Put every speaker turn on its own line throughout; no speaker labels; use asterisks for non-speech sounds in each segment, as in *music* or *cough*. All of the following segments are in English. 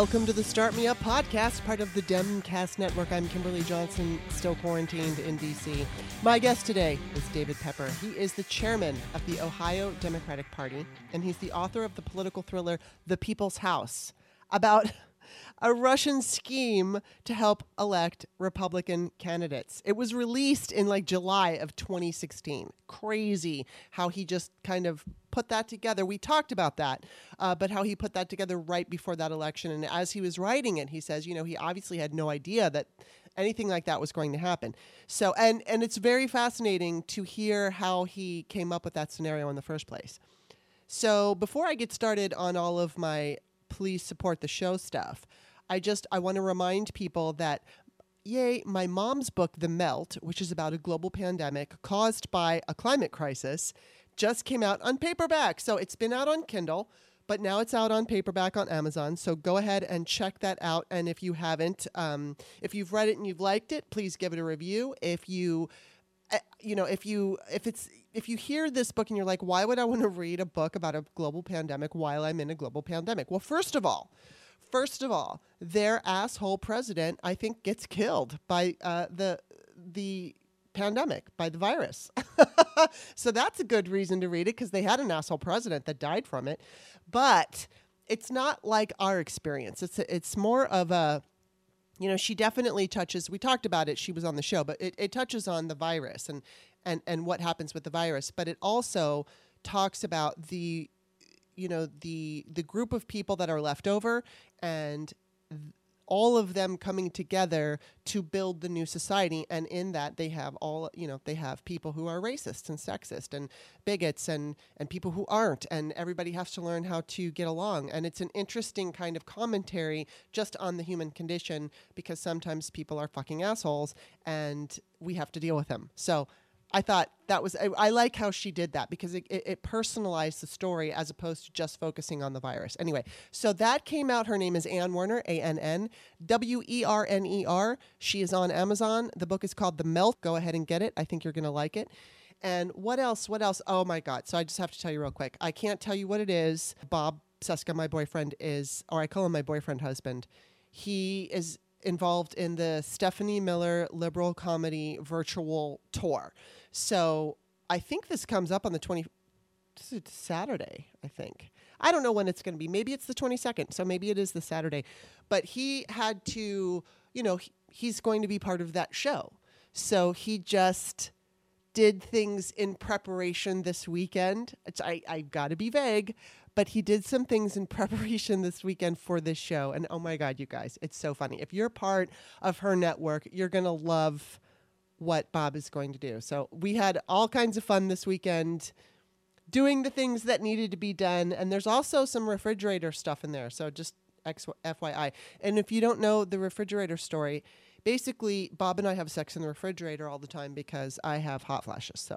Welcome to the Start Me Up podcast, part of the Demcast Network. I'm Kimberly Johnson, still quarantined in DC. My guest today is David Pepper. He is the chairman of the Ohio Democratic Party, and he's the author of the political thriller The People's House about a Russian scheme to help elect Republican candidates. It was released in like July of 2016. Crazy how he just kind of put that together. We talked about that, uh, but how he put that together right before that election. And as he was writing it, he says, you know, he obviously had no idea that anything like that was going to happen. So, and and it's very fascinating to hear how he came up with that scenario in the first place. So, before I get started on all of my please support the show stuff, I just I want to remind people that yay, my mom's book The Melt, which is about a global pandemic caused by a climate crisis, just came out on paperback. So it's been out on Kindle, but now it's out on paperback on Amazon. So go ahead and check that out. And if you haven't, um, if you've read it and you've liked it, please give it a review. If you uh, you know, if you if it's if you hear this book and you're like, why would I want to read a book about a global pandemic while I'm in a global pandemic? Well, first of all, first of all, their asshole president, I think, gets killed by uh, the the pandemic by the virus. *laughs* so that's a good reason to read it because they had an asshole president that died from it. But it's not like our experience. It's a, it's more of a you know, she definitely touches. We talked about it. She was on the show, but it, it touches on the virus and and and what happens with the virus. But it also talks about the you know the the group of people that are left over and all of them coming together to build the new society. And in that they have all you know they have people who are racist and sexist and bigots and and people who aren't. And everybody has to learn how to get along. And it's an interesting kind of commentary just on the human condition because sometimes people are fucking assholes and we have to deal with them. So I thought that was, I, I, like how she did that because it, it, it, personalized the story as opposed to just focusing on the virus. Anyway, so that came out. Her name is Ann Werner, A N N W E R N E R. She is on Amazon. The book is called The Melt. Go ahead and get it. I think you're going to like it. And what else? What else? Oh my God. So I just have to tell you real quick. I can't tell you what it is. Bob Cesca, my boyfriend, is, or I call him my boyfriend husband. He is involved in the Stephanie Miller Liberal Comedy Virtual Tour. So I think this comes up on the 20, Saturday, I think. I don't know when it's going to be. Maybe it's the 22nd. So maybe it is the Saturday. But he had to, you know, he, he's going to be part of that show. So he just did things in preparation this weekend. It's, I, I've got to be vague, but he did some things in *laughs* preparation this weekend for this show. And oh my God, you guys, it's so funny. If you're part of her network, you're going to love what Bob is going to do. So we had all kinds of fun this weekend doing the things that needed to be done. And there's also some refrigerator stuff in there. So just FYI. And if you don't know the refrigerator story, basically Bob and I have sex in the refrigerator all the time because I have hot flashes. So,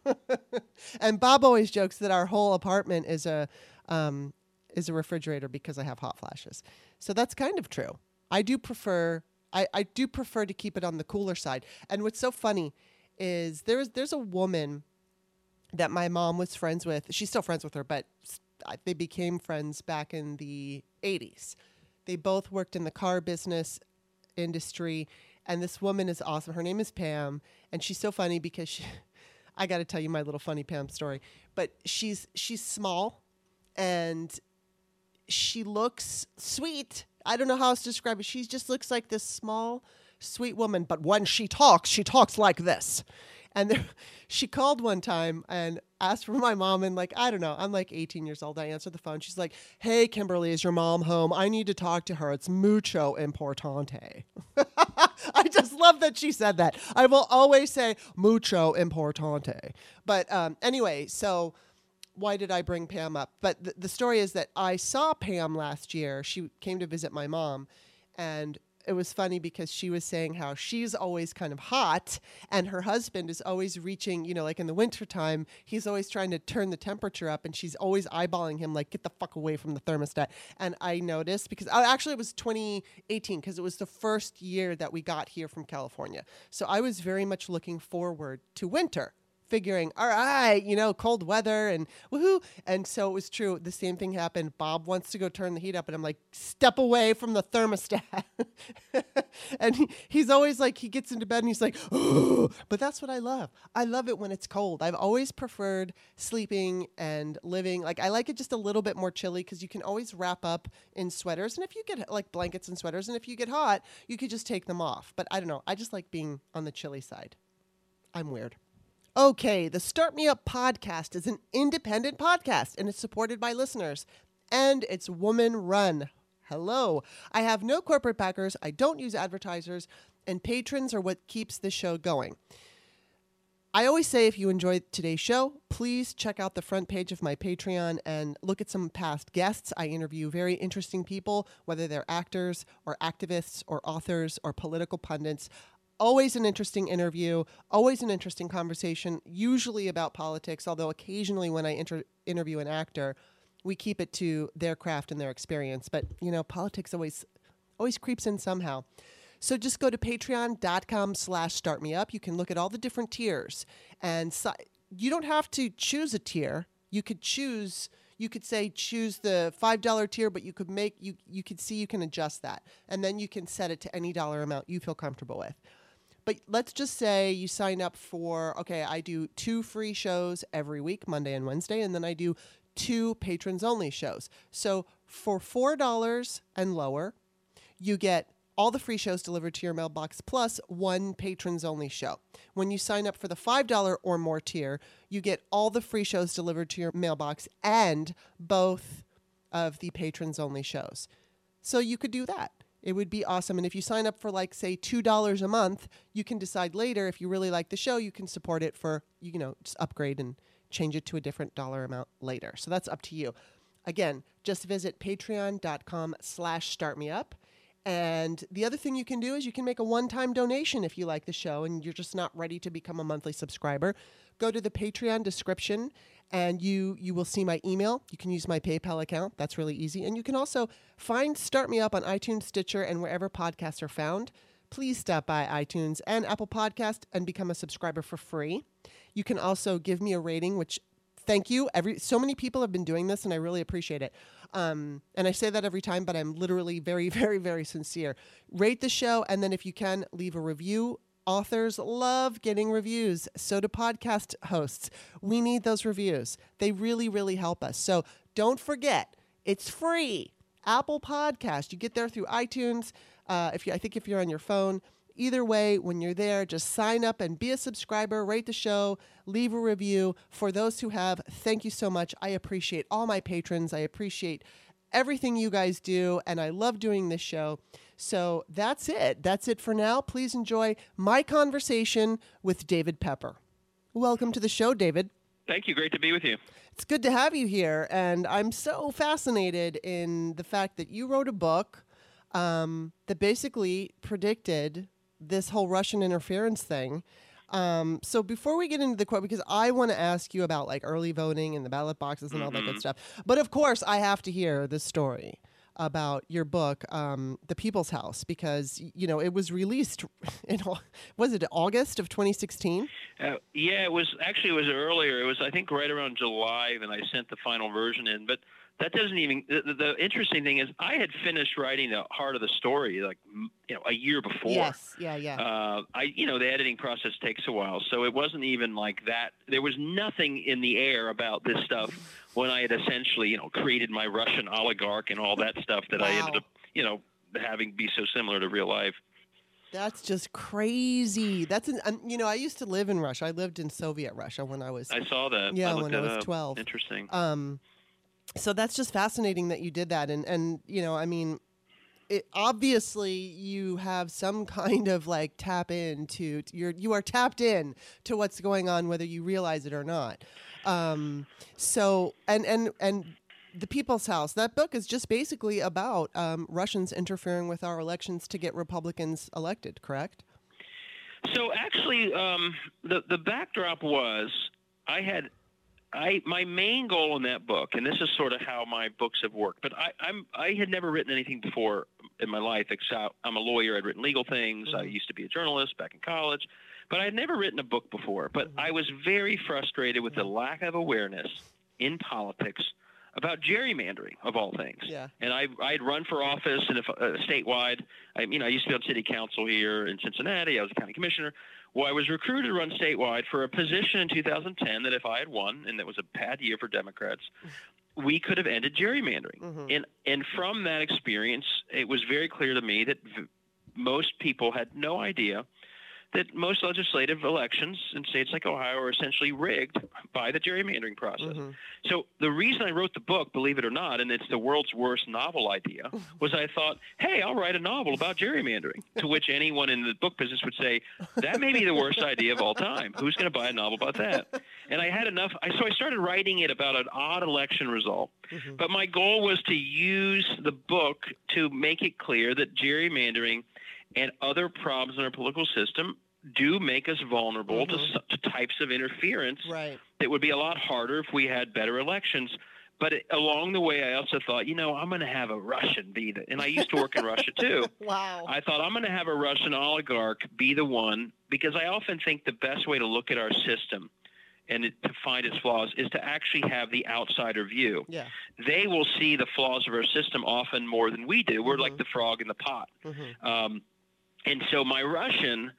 *laughs* and Bob always jokes that our whole apartment is a um, is a refrigerator because I have hot flashes. So that's kind of true. I do prefer I, I do prefer to keep it on the cooler side. And what's so funny is there's there's a woman that my mom was friends with. She's still friends with her, but they became friends back in the 80s. They both worked in the car business industry, and this woman is awesome. Her name is Pam, and she's so funny because she. *laughs* I got to tell you my little funny Pam story, but she's she's small, and she looks sweet I don't know how else to describe it. She just looks like this small, sweet woman, but when she talks, she talks like this. And there, *laughs* she called one time and asked for my mom. And like, I don't know, I'm like 18 years old. I answered the phone. She's like, Hey, Kimberly, is your mom home? I need to talk to her. It's mucho importante. *laughs* I just love that she said that. I will always say mucho importante. But um, anyway, so why did I bring Pam up? But th- the story is that I saw Pam last year. She came to visit my mom, and it was funny because she was saying how she's always kind of hot and her husband is always reaching, you know, like in the wintertime, he's always trying to turn the temperature up and she's always eyeballing him like, get the fuck away from the thermostat. And I noticed because uh, actually it was 2018 because it was the first year that we got here from California. So I was very much looking forward to winter figuring, all right, you know, cold weather and woohoo. And so it was true. The same thing happened. Bob wants to go turn the heat up, and I'm like, step away from the thermostat. *laughs* and he, he's always like, he gets into bed and he's like, oh, *gasps* but that's what I love. I love it when it's cold. I've always preferred sleeping and living. Like, I like it just a little bit more chilly because you can always wrap up in sweaters. And if you get like blankets and sweaters, and if you get hot, you could just take them off. But I don't know. I just like being on the chilly side. I'm weird. Okay, the Start Me Up podcast is an independent podcast and it's supported by listeners. And it's woman run. Hello. I have no corporate backers, I don't use advertisers, and patrons are what keeps the show going. I always say if you enjoyed today's show, please check out the front page of my Patreon and look at some past guests. I interview very interesting people, whether they're actors or activists or authors or political pundits. Always an interesting interview, always an interesting conversation, usually about politics, although occasionally when I inter- interview an actor, we keep it to their craft and their experience. But, you know, politics always always creeps in somehow. So just go to patreon.com slash start me up. You can look at all the different tiers. And so, you don't have to choose a tier. You could choose you could say choose the five dollar tier, but you could make you you could see you can adjust that. And then you can set it to any dollar amount you feel comfortable with. But let's just say you sign up for okay, I do two free shows every week, Monday and Wednesday, and then I do two patrons only shows. So for four dollars and lower, you get all the free shows delivered to your mailbox plus one patrons only show. When you sign up for the $5 or more tier, you get all the free shows delivered to your mailbox and both of the patrons only shows. So you could do that. It would be awesome. And if you sign up for, like, say, $2 a month, you can decide later if you really like the show, you can support it for, you know, just upgrade and change it to a different dollar amount later. So that's up to you. Again, just visit patreon.com slash startmeup and the other thing you can do is you can make a one time donation if you like the show and you're just not ready to become a monthly subscriber. Go to the Patreon description and you you will see my email. You can use my PayPal account. That's really easy. And you can also find Start Me Up on iTunes, Stitcher, and wherever podcasts are found. Please stop by iTunes and Apple Podcast and become a subscriber for free. You can also give me a rating, which thank you. Every so many people have been doing this, and I really appreciate it. Um, and I say that every time, but I'm literally very, *laughs* very, very sincere. Rate the show, and then if you can, leave a review. Authors love getting reviews. So do podcast hosts. We need those reviews. They really, really help us. So don't forget, it's free. Apple Podcast. You get there through iTunes. Uh, if you, I think if you're on your phone, Either way, when you're there, just sign up and be a subscriber, rate the show, leave a review. For those who have, thank you so much. I appreciate all my patrons. I appreciate everything you guys do, and I love doing this show. So that's it. That's it for now. Please enjoy my conversation with David Pepper. Welcome to the show, David.
Thank you. Great to be with you.
It's good to have you here. And I'm so fascinated in the fact that you wrote a book um, that basically predicted this whole Russian interference thing. Um, so before we get into the quote, because I want to ask you about like early voting and the ballot boxes and mm-hmm. all that good mm-hmm. stuff, but of course I have to hear the story about your book, um, The People's House, because you know it was released *laughs* in was it August of 2016? Uh,
yeah, it was actually it was earlier. It was I think right around July when I sent the final version in, but that doesn't even the, the, interesting thing is i had finished writing the heart of the story like you know a year before
yes yeah yeah
uh, i you know the editing process takes a while so it wasn't even like that there was nothing in the air about this stuff when i had essentially you know created my russian oligarch and all that stuff that wow. i ended up you know having be so similar to real life
that's just crazy. That's an, um, you know, I used to live in Russia. I lived in Soviet Russia when I was.
I saw that.
Yeah, I when I was twelve.
Interesting.
Um, so that's just fascinating that you did that and and you know i mean it, obviously you have some *laughs* kind of like tap into you're you are tapped in to what's going on whether you realize it or not um, so and and and the people's house that book is just basically about um, russians interfering with our elections to get republicans elected correct
so actually um, the the backdrop was i had I my main goal in that book, and this is sort of how my books have worked. But I, I'm I had never written anything before in my life except I'm a lawyer. I'd written legal things. Mm-hmm. I used to be a journalist back in college, but I had never written a book before. But mm-hmm. I was very frustrated with the lack of awareness in politics about gerrymandering of all things.
Yeah.
And I I'd run for office and if uh, statewide. I you know I used to be on city council here in Cincinnati. I was a county commissioner. Well, I was recruited to run statewide for a position in 2010 that if I had won, and that was a bad year for Democrats, we could have ended gerrymandering. Mm-hmm. And and from that experience, it was very clear to me that v- most people had no idea that most legislative elections in states like Ohio are essentially rigged by the gerrymandering process. Mm-hmm. So the reason I wrote the book, believe it or not, and it's the world's worst novel idea, *laughs* was I thought, hey, I'll write a novel about gerrymandering. to which anyone in the book business would say, that may be the worst idea of all time. Who's going to buy a novel about that? And I had enough. I, so I started writing it about an odd election result. Mm-hmm. But my goal was to use the book to make it clear that gerrymandering and other problems in our political system do make us vulnerable mm-hmm. to, to, types of interference
right.
that would be a lot harder if we had better elections. But it, along the way, I also thought, you know, I'm going to have a Russian be the, and I used to work in Russia *laughs* too.
Wow.
I thought I'm going to have a Russian oligarch be the one because I often think the best way to look at our system and it, to find its flaws is to actually have the outsider view.
Yeah.
They will see the flaws of our system often more than we do. We're mm-hmm. like the frog in the pot. Mm-hmm. Um, and so my Russian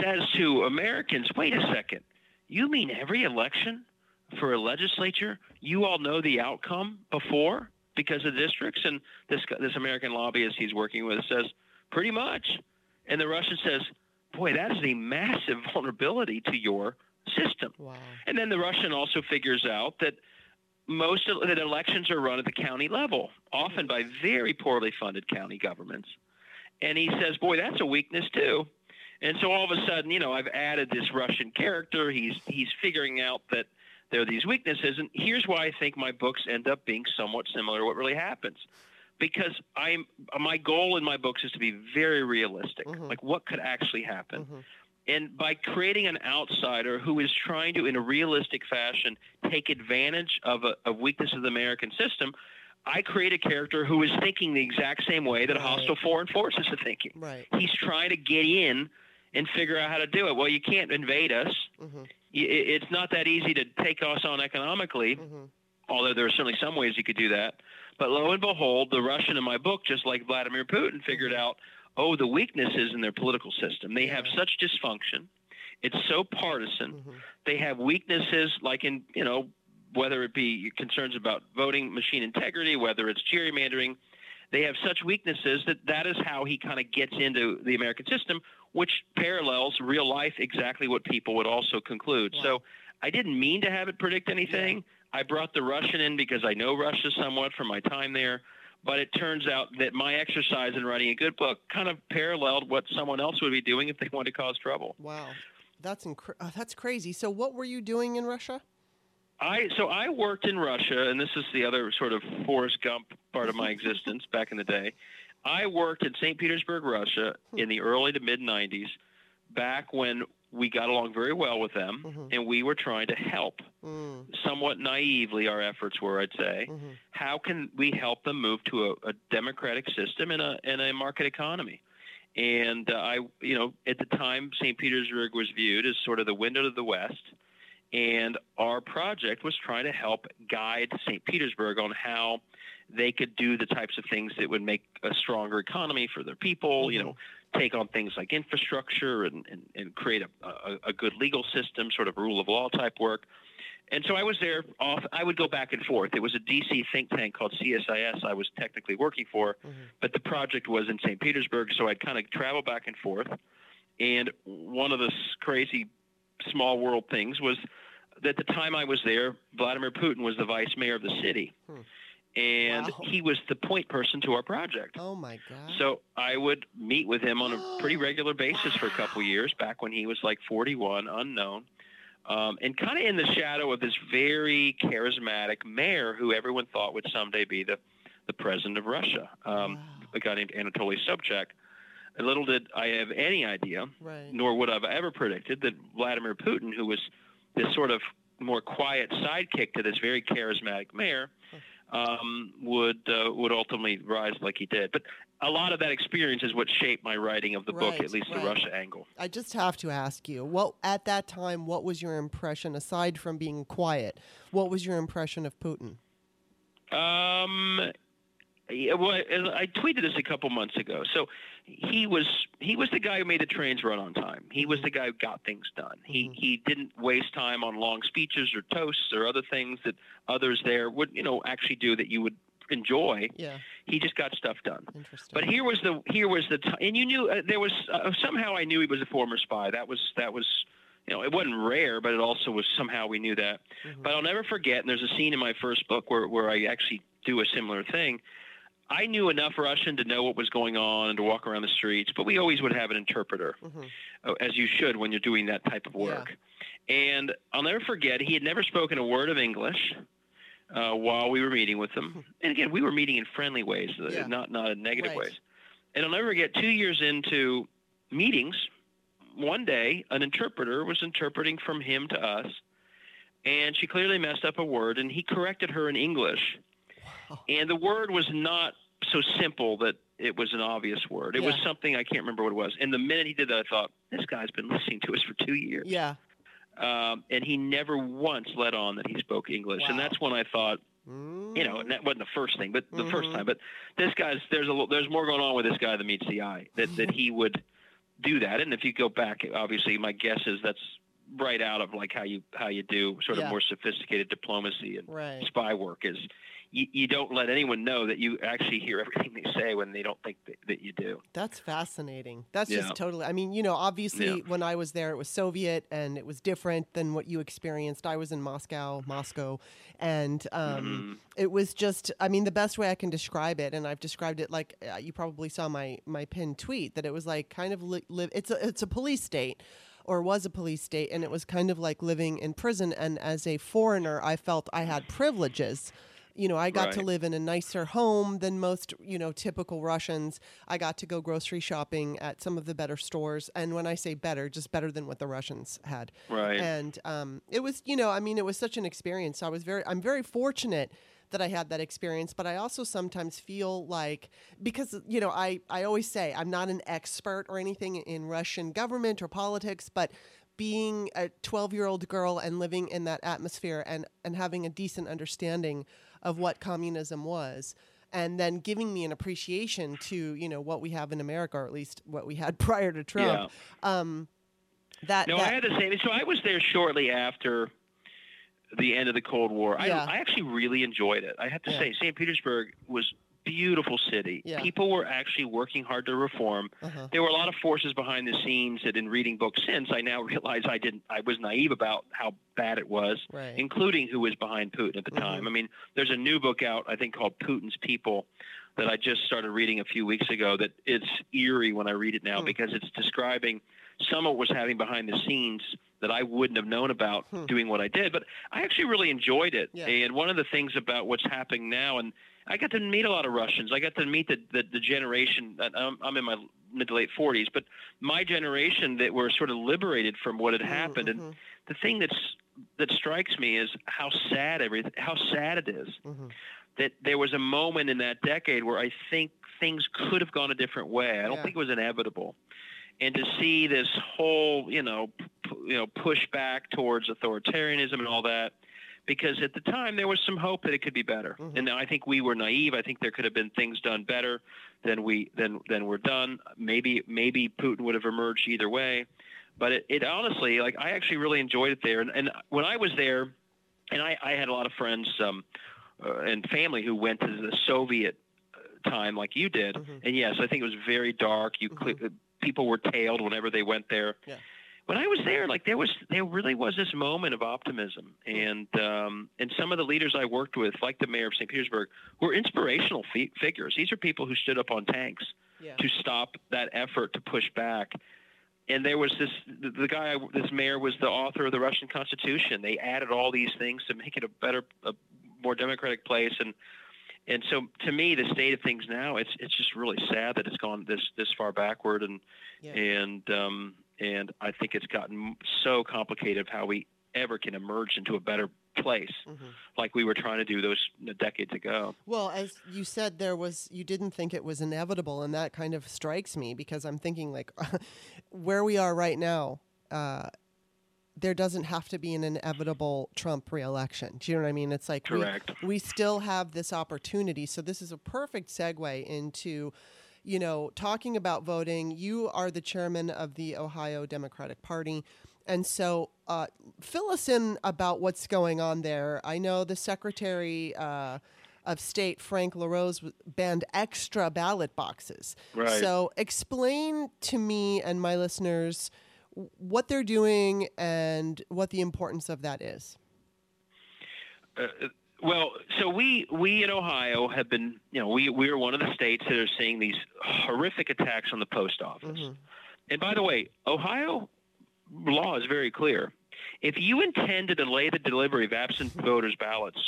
says to Americans, wait a second, you mean every election for a legislature, you all know the outcome before because of districts? And this, this American lobbyist he's working with says, pretty much. And the Russian says, boy, that is a massive *laughs* vulnerability to your system.
Wow.
And then the Russian also figures out that most of that elections are run at the county level, often by very poorly funded county governments. And he says, boy, that's a weakness too. And so all of a sudden, you know, I've added this Russian character. He's he's figuring out that there are these weaknesses, and here's why I think my books end up being somewhat similar to what really happens. Because I'm my goal in my books is to be very realistic, mm-hmm. like what could actually happen. Mm-hmm. And by creating an outsider who is trying to, in a realistic fashion, take advantage of a of weakness of the American system, I create a character who is thinking the exact same way that right. hostile foreign forces are thinking.
Right.
He's trying to get in and figure out how to do it. Well, you can't invade us. Mm-hmm. It's not that easy to take us on economically, mm-hmm. although there are certainly some ways you could do that. But lo and behold, the Russian in my book, just like Vladimir Putin, figured mm-hmm. out, oh, the weaknesses in their political system. They have such dysfunction. It's so partisan. Mm-hmm. They have weaknesses like in, you know, whether it be concerns about voting machine integrity, whether it's gerrymandering, they have such weaknesses that that is how he kind of gets into the American system, which parallels real life exactly what people would also conclude. Wow. So I didn't mean to have it predict anything. I brought the Russian in because I know Russia somewhat from my time there. But it turns out that my exercise in writing a good book kind of paralleled what someone else would be doing if they wanted to cause trouble.
Wow, that's inc- uh, that's crazy. So, what were you doing in Russia?
I so I worked in Russia, and this is the other sort of Forrest Gump part of my existence back in the day. I worked in St. Petersburg, Russia, hmm. in the early to mid '90s, back when we got along very well with them, mm-hmm. and we were trying to help. Mm. Somewhat naively, our efforts were, I'd say. Mm-hmm. How can we help them move to a, a democratic system and a and a market economy? And uh, I, you know, at the time, St. Petersburg was viewed as sort of the window to the West. And our project was trying to help guide St. Petersburg on how they could do the types of things that would make a stronger economy for their people, you know, take on things like infrastructure and, and, and create a, a, a good legal system, sort of rule of law type work. And so I was there off. I would go back and forth. It was a DC think tank called CSIS I was technically working for, mm-hmm. but the project was in St. Petersburg, so I'd kind of travel back and forth. And one of the crazy small world things was that the time I was there, Vladimir Putin was the vice mayor of the city. Hmm. And wow. he was the point person to our project.
Oh my God!
So I would meet with him on a *gasps* pretty regular basis wow. for a couple years back when he was like 41, unknown, um, and kind of in the shadow of this very charismatic mayor who everyone thought would someday be the the president of Russia, um, wow. a guy named Anatoly Sobchak. And little did I have any idea,
right.
nor would I have ever predicted that Vladimir Putin, who was this sort of more quiet sidekick to this very charismatic mayor um, would uh, would ultimately rise like he did. But a lot of that experience is what shaped my writing of the
Right,
book, at least
right.
the Russia angle.
I just have to ask you, what at that time, what was your impression aside from being quiet? What was your impression of Putin?
Um, yeah, well, I tweeted this a couple months ago. So he was he was the guy who made the trains run on time. He was the guy who got things done. He
Mhm.
he didn't waste time on long speeches or toasts or other things that others there would you know actually do that you would enjoy.
Yeah,
He just got stuff done.
interesting.
But here was the here was the time, and you knew uh, there was uh, somehow I knew he was a former spy. That was that was you know it wasn't rare, but it also was somehow we knew that.
Mhm.
But I'll never forget. And there's a scene in my first book where where I actually do a similar thing. I knew enough Russian to know what was going on and to walk around the streets, but we always would have an interpreter,
Mhm.
uh, as you should when you're doing that type of work. And I'll never forget, he had never spoken a word of English uh, while we were meeting with him. *laughs* And again, we were meeting in friendly ways, uh,
Yeah.
not not in negative
Right.
ways. And I'll never forget, two years into meetings, one day an interpreter was interpreting from him to us, and she clearly messed up a word, and he corrected her in English. *laughs* And the word was not so simple that it was an obvious word. It was something I can't remember what it was. And the minute he did that, I thought, this guy's been listening to us for two years.
Yeah.
Um, and he never once let on that he spoke English.
Wow.
And that's when I thought,
Mm.
you know, and that wasn't the first thing, but the first
Mhm.
time. But this guy's there's a there's more going on with this guy than meets the eye. That that he would do that. And if you go back, obviously, my guess is that's right out of like how you how you do sort of
Yeah.
more sophisticated diplomacy and
Right.
spy work is you, you don't let anyone know that you actually hear *laughs* everything they say when they don't think that, that you do.
That's fascinating. That's
Yeah.
just totally. I mean, you know, obviously
Yeah.
when I was there, it was Soviet and it was different than what you experienced. I was in Moscow, Moscow, and um,
Mhm.
it was just. I mean, the best way I can describe it, and I've described it like uh, you probably saw my my pinned tweet that it was like kind of li- live. It's a it's a police state. Or was a police state, and it was kind of like living in prison. And as a foreigner, I felt I had privileges you know, I got to live in a nicer home than most, you know, typical Russians. I got to go grocery shopping at some of the better stores. And when I say better, just better than what the Russians had.
Right.
And um, it was, you know, I mean, it was such an experience. I was very, I'm very fortunate that I had that experience, but I also sometimes feel like because you know I I always say I'm not an expert or anything in Russian government or politics, but being a 12 year old girl and living in that atmosphere and and having a decent understanding of what communism was and then giving me an appreciation to you know what we have in America or at least what we had *laughs* prior to Trump um that,
No,
that
I had the same. So I was there shortly after the end of the Cold War.
Yeah.
I, I actually really enjoyed it. I have to
Yeah.
say, St. Petersburg was beautiful city.
Yeah.
People were actually working hard to reform.
uh-huh.
There were a lot of forces behind the scenes that, in reading books since, I now realize I didn't. I was naive about how bad it was,
right
including who was behind Putin at the
Mhm.
time. I mean, there's a new book out, I think, called Putin's People, that I just started reading a few weeks ago. That it's eerie when I read it now
Hmm.
because it's describing some of what was happening behind the scenes that I wouldn't have known about
Hmm.
doing what I did. But I actually really enjoyed it.
Yeah.
And one of the things about what's happening now, and I got to meet a lot of Russians. I got to meet the the, the generation. I'm, I'm in my mid to late 40s, but my generation that were sort of liberated from what had happened. And
Mhm,
the thing that's that strikes me is how sad everything, how sad it is
mhm.
that there was a moment in that decade where I think things could have gone a different way. I don't
Yeah.
think it was inevitable. And to see this whole, you know, p- you know, push back towards authoritarianism and all that, because at the time there was some hope that it could be better.
Mhm.
And I think we were naive. I think there could have been things done better than we than than were done. Maybe maybe Putin would have emerged either way. But it, it honestly, like I actually really enjoyed it there. And, and when I was there, and I, I had a lot of friends um, uh, and family who went to the Soviet uh, time like you did.
Mhm.
And yes, I think it was very dark. You cle- people were tailed whenever they went there.
Yeah.
When I was there, like there was, there really was this moment of optimism, and um, and some of the leaders I worked with, like the mayor of St. Petersburg, were inspirational fi- figures. These are people who stood up on tanks
yeah
to stop that effort to push back. And there was this the, the guy, this mayor was the author of the Russian Constitution. They added all these things to make it a better, a more democratic place. And and so to me, the state of things now, it's it's just really sad that it's gone this this far backward. And
Yeah.
and um, and I think it's gotten so complicated how we ever can emerge into a better place,
Mm-hmm.
like we were trying to do those decades ago.
Well, as you said, there was you didn't think it was inevitable, and that kind of strikes me because I'm thinking like *laughs* where we are right now. Uh, there doesn't have to be an inevitable Trump reelection. Do you know what I mean? It's like we,
Correct.
we still have this opportunity. So this is a perfect segue into, you know, talking about voting. You are the chairman of the Ohio Democratic Party. And so uh, fill us in about what's going on there. I know the Secretary uh, of State, Frank LaRose, banned extra ballot boxes.
Right.
So explain to me and my listeners what they're doing and what the importance of that is.
Uh, well, so we we in Ohio have been, you know, we we are one of the states that are seeing these horrific attacks on the post office.
Mhm.
And by the way, Ohio law is very clear. If you intend to delay the delivery of absent *laughs* voters' ballots,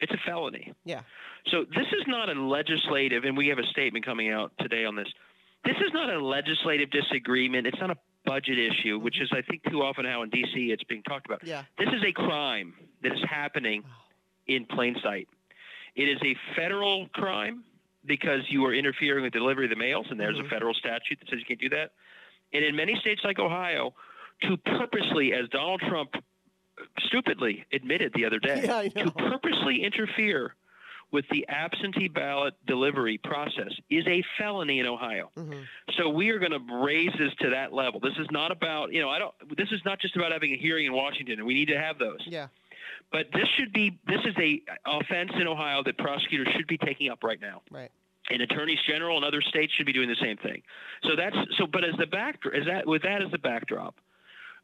it's a felony.
Yeah.
So this is not a legislative, and we have a statement coming out today on this. This is not a legislative disagreement. It's not a budget issue, which is, I think, too often how in D.C. it's being talked about.
Yeah.
This is a crime that is happening in plain sight. It is a federal crime because you are interfering with the delivery of the mails, and there's
Mhm.
a federal statute that says you can't do that. And in many states like Ohio, to purposely, as Donald Trump stupidly admitted the other day, *laughs*
Yeah,
to purposely interfere with the absentee ballot delivery process is a felony in Ohio.
hmm
So we are going to raise this to that level. This is not about, you know, I don't. This is not just about having a hearing in Washington, and we need to have those.
Yeah.
But this should be. This is a offense in Ohio that prosecutors should be taking up right now,
Right.
and attorneys general in other states should be doing the same thing. So that's so. But as the back, as that with that as the backdrop,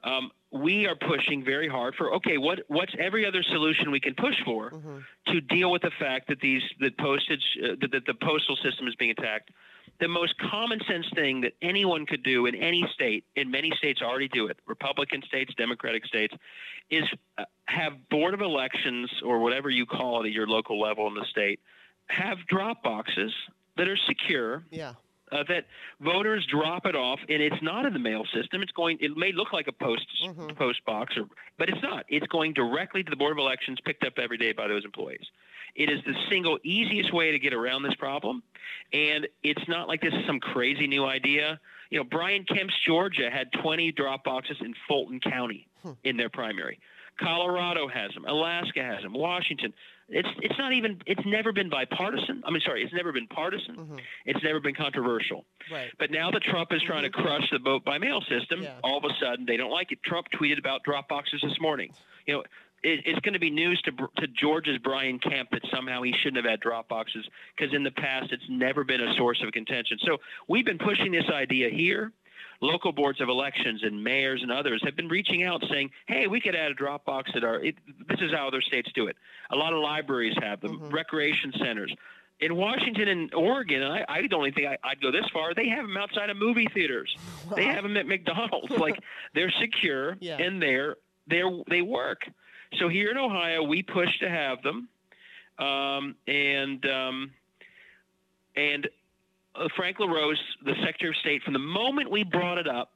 um, we are pushing very hard for. Okay, what what's every other solution we can push for?
hmm
to deal with the fact that these that postage uh, that, that the postal system is being attacked. The most common sense thing that anyone could do in any state, in many states already do it, Republican states, Democratic states, is uh, have board of elections or whatever you call it at your local level in the state, have drop boxes that are secure
Yeah.
uh, that voters drop it off, and it's not in the mail system. It's going. It may look like a post
Mhm.
post box, or but it's not. It's going directly to the board of elections, picked up every day by those employees. It is the single easiest way to get around this problem, and it's not like this is some crazy new idea. You know, Brian Kemp's Georgia had 20 drop boxes in Fulton County
Hmm.
in their primary. Colorado has them. Alaska has them. Washington. It's it's not even. It's never been bipartisan. I mean, sorry, it's never been partisan.
hmm
It's never been controversial.
Right.
But now that Trump is trying to crush the vote by mail system,
Yeah.
all of a sudden they don't like it. Trump tweeted about drop boxes this morning. You know, it, it's going to be news to to Georgia's Brian Kemp that somehow he shouldn't have had drop boxes because in the past it's never been a source of contention. So we've been pushing this idea here. Local boards of elections and mayors and others have been reaching out saying, "Hey, we could add a drop box at our." It, this is how other states do it. A lot of libraries have them,
Mhm.
recreation centers in Washington and Oregon, and I, I don't even think I, I'd go this far. They have them outside of movie theaters. *laughs* They have them at McDonald's. *laughs* like they're secure
Yeah.
and they're they're they work. So here in Ohio, we push to have them, um, and um, and uh, Frank LaRose, the Secretary of State, from the moment we brought it up,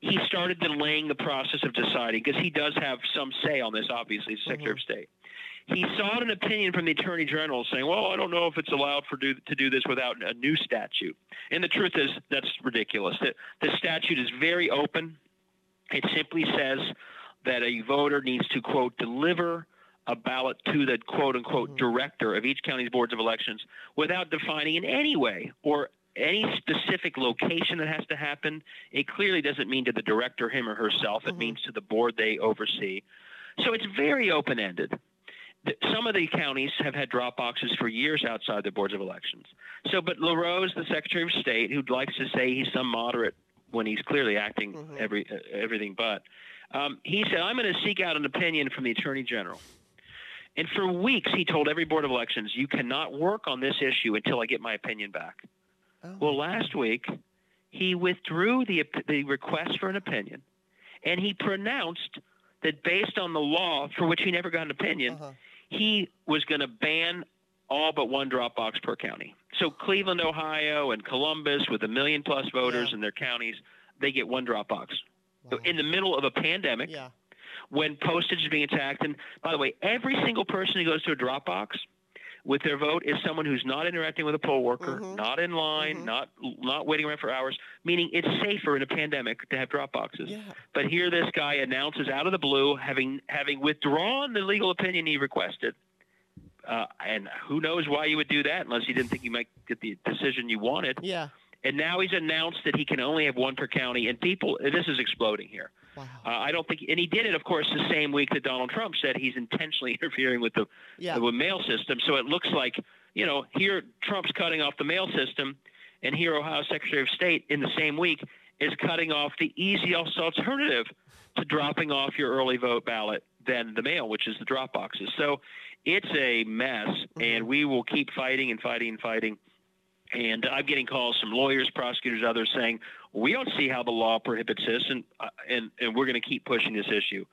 he started delaying the process of deciding because he does have some say on this. Obviously, as Secretary of State. He sought an opinion from the Attorney General saying, "Well, I don't know if it's allowed for do, to do this without a new statute." And the truth is, that's ridiculous. The, the statute is very open. It simply says that a voter needs to quote deliver a ballot to the quote unquote
Mhm.
director of each county's boards of elections without defining in any way or any specific location that has to happen. It clearly doesn't mean to the director, him or herself. It
Mhm.
means to the board they oversee. So it's very open ended. Some of the counties have had drop boxes for years outside the boards of elections. So, but LaRose, the Secretary of State, who likes to say he's some moderate when he's clearly acting
Mhm.
every uh, everything but, um, he said, "I'm going to seek out an opinion from the Attorney General." And for weeks, he told every board of elections, "You cannot work on this issue until I get my opinion back."
Oh.
Well, last week, he withdrew the the request for an opinion, and he pronounced that based on the law for which he never got an opinion,
Uh-huh.
he was going to ban all but one drop box per county. So Cleveland, Ohio, and Columbus, with a million plus voters
Yeah.
in their counties, they get one drop box. So
Wow.
in the middle of a pandemic,
yeah.
when postage is being attacked. And by the way, every single person who goes to a Dropbox with their vote is someone who's not interacting with a poll worker,
Mhm.
not in line,
Mhm.
not not waiting around for hours. Meaning, it's safer in a pandemic to have drop boxes.
Yeah.
But here, this guy announces out of the blue, having having withdrawn the legal opinion he requested. Uh, and who knows why you would do that unless you didn't think you might get the decision you wanted.
Yeah.
And now he's announced that he can only have one per county. And people, this is exploding here.
Wow.
Uh, I don't think, and he did it, of course, the same week that Donald Trump said he's intentionally *laughs* interfering with the,
Yeah.
the mail system. So it looks like, you know, here Trump's cutting off the mail system, and here Ohio Secretary of State in the same week is cutting off the easiest alternative to dropping off your early vote ballot than the mail, which is the drop boxes. So it's a mess, and we will keep fighting and fighting and fighting. And I'm getting calls from lawyers, prosecutors, others saying we don't see how the law prohibits this, and uh, and and we're going to keep pushing this issue.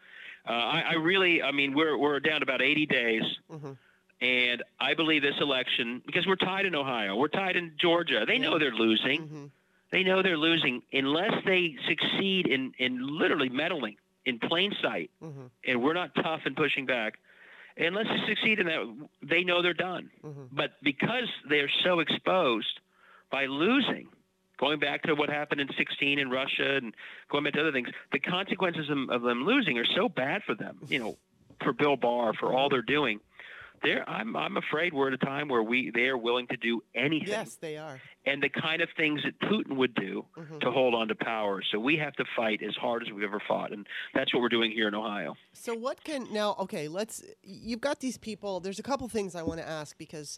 Uh, I, I really, I mean, we're we're down about 80 days,
Mhm.
and I believe this election because we're tied in Ohio, we're tied in Georgia. They know they're losing.
Mhm.
They know they're losing unless they succeed in in literally meddling in plain sight,
Mhm.
and we're not tough and pushing back. Unless they succeed in that, they know they're done.
Mhm.
But because they're so exposed by losing, going back to what happened in 16 in Russia and going back to other things, the consequences of, of them losing are so bad for them. You know, for Bill Barr, for all they're doing. They're, I'm, I'm afraid we're at a time where we they are willing to do anything,
Yes, they are.
and the kind of things that Putin would do
Mhm.
to hold on to power. So we have to fight as hard as we've ever fought, and that's what we're doing here in Ohio.
So what can now? Okay, let's. You've got these people. There's a couple things I want to ask because,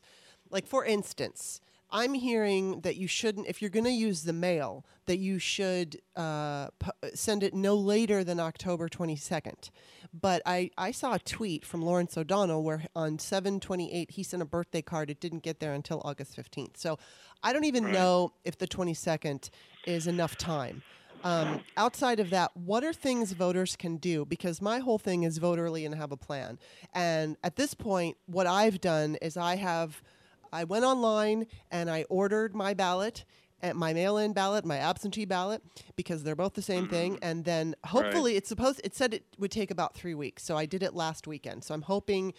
like for instance, I'm hearing that you shouldn't, if you're going to use the mail, that you should uh, pu- send it no later than October 22nd. But I, I saw a tweet from Lawrence O'Donnell where on 728 he sent a birthday card. It didn't get there until August 15th. So I don't even know if the 22nd is enough time. Um, outside of that, what are things voters can do? Because my whole thing is vote early and have a plan. And at this point, what I've done is I have, I went online and I ordered my ballot, and my mail-in ballot, my absentee ballot, because they're both the same thing. And then hopefully, it's supposed. It said it would take about three weeks, so I did it last weekend. So I'm hoping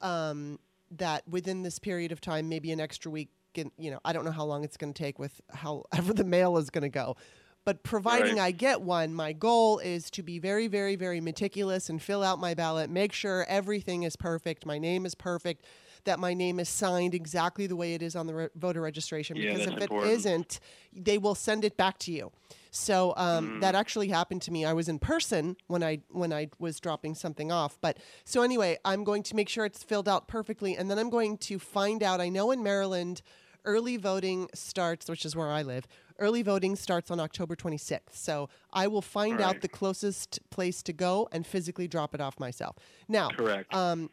um, that within this period of time, maybe an extra week. can- You know, I don't know how long it's going to take with however *laughs* the mail is going to go. But providing
Right.
I get one, my goal is to be very, very, very meticulous and fill out my ballot, make sure everything is perfect, my name is perfect, that my name is signed exactly the way it is on the re- voter registration.
Yeah,
because if
important.
it isn't, they will send it back to you. So um,
Mm-hmm.
that actually happened to me. I was in person when I when I was dropping something off. But so anyway, I'm going to make sure it's filled out perfectly, and then I'm going to find out. I know in Maryland, early voting starts, which is where I live. Early voting starts on October 26th. So I will find out the closest place to go and physically drop it off myself. Now,
Correct.
um,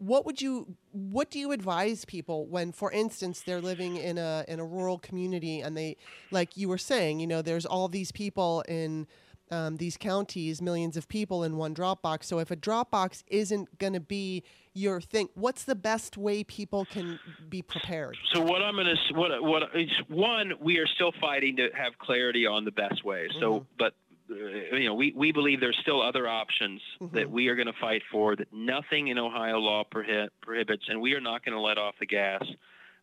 what would you what do you advise people when for instance they're living in a in a rural community and they like you were saying you know there's all these people in um, these counties millions of people in one dropbox so if a dropbox isn't going to be your thing what's the best way people can be prepared
So what I'm to what what is one we are still fighting to have clarity on the best way. So
Mhm.
but uh, you know we, we believe there's still other options that
Mhm.
we are going to fight for that nothing in Ohio law prohi- prohibits and we are not going to let off the gas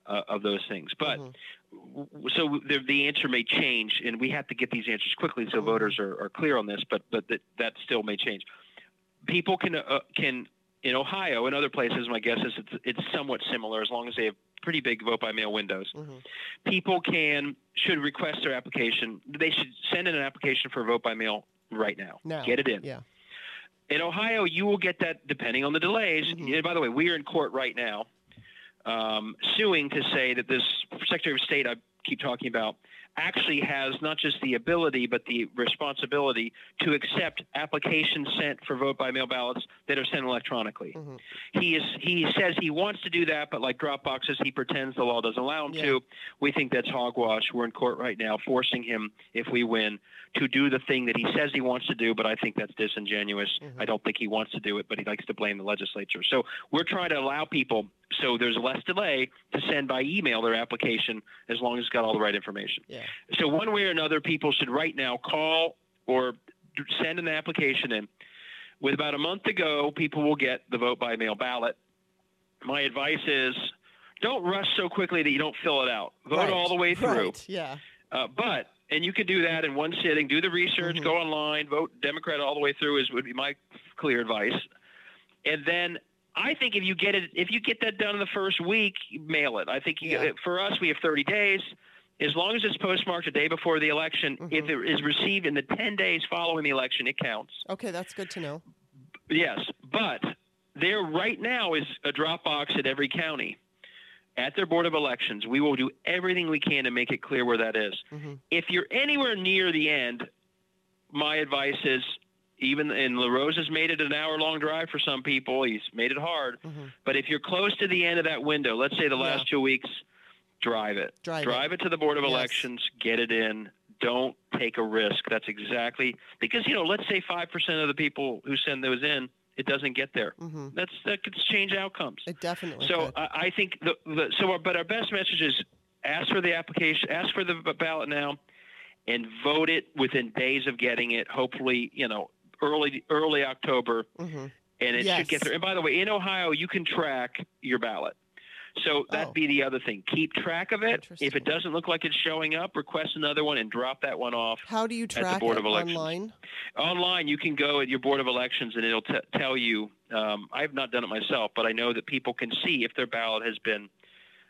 uh, of those things. But
Mhm.
w- so the, the answer may change and we have to get these answers quickly so
Mhm.
voters are, are clear on this but but that, that still may change. People can uh, can in Ohio and other places my guess is it's, it's somewhat similar as long as they have pretty big vote by mail windows
Mhm.
people can should request their application. They should send in an application for vote by mail right now.
Now,
Get it in.
yeah
In Ohio, you will get that depending on the delays.
Mhm.
And by the way, we are in court right now, um, suing to say that this Secretary of State I keep talking about actually has not just the ability but the responsibility to accept applications sent for vote by mail ballots that are sent electronically.
Mhm.
He is he says he wants to do that, but like drop boxes, he pretends the law doesn't allow him
Yeah.
to. We think that's hogwash. We're in court right now, forcing him, if we win, to do the thing that he says he wants to do. But I think that's disingenuous.
Mhm.
I don't think he wants to do it, but he likes to blame the legislature. So we're trying to allow people, so there's less delay, to send by email their application as long as it's got all the right information.
yeah
So one way or another, people should right now call or send an application in. with about a month to go, people will get the vote by mail ballot. My advice is don't rush so quickly that you don't fill it out. Vote
Right,
all the way through.
Right. Yeah.
Uh, but and you could do that in one sitting. Do the research.
Mhm.
Go online. Vote Democrat all the way through. Is would be my clear advice. And then I think if you get it, if you get that done in the first week, mail it. I think you,
Yeah.
for us, we have 30 days. As long as it's postmarked the day before the election, if
Mhm.
it is received in the 10 days following the election, it counts.
Okay, that's good to know.
Yes, but there right now is a drop box at every county. At their Board of Elections, we will do everything we can to make it clear where that is.
hmm
If you're anywhere near the end, my advice is even and LaRose has made it an hour long drive for some people. He's made it hard.
hmm
But if you're close to the end of that window, let's say the last
Yeah.
two weeks, drive it.
Drive, it.
it to the Board of
Yes.
Elections, get it in. Don't take a risk. That's exactly because you know, let's say five percent of the people who send those in, it doesn't get there.
hmm
That's that could change outcomes.
It definitely
So
could.
I, I think the, the so our, but our best message is ask for the application, ask for the ballot now, and vote it within days of getting it. Hopefully, you know, early early October,
hmm
and it
Yes.
should get there. And by the way, in Ohio, you can track your ballot. So that'd
Oh.
be the other thing. Keep track of it. If it doesn't look like it's showing up, request another one and drop that one off.
How do you
the
track
Board
it
of Elections.
online?
Online, you can go at your Board of Elections and it'll t- tell you. Um, I've not done it myself, but I know that people can see if their ballot has been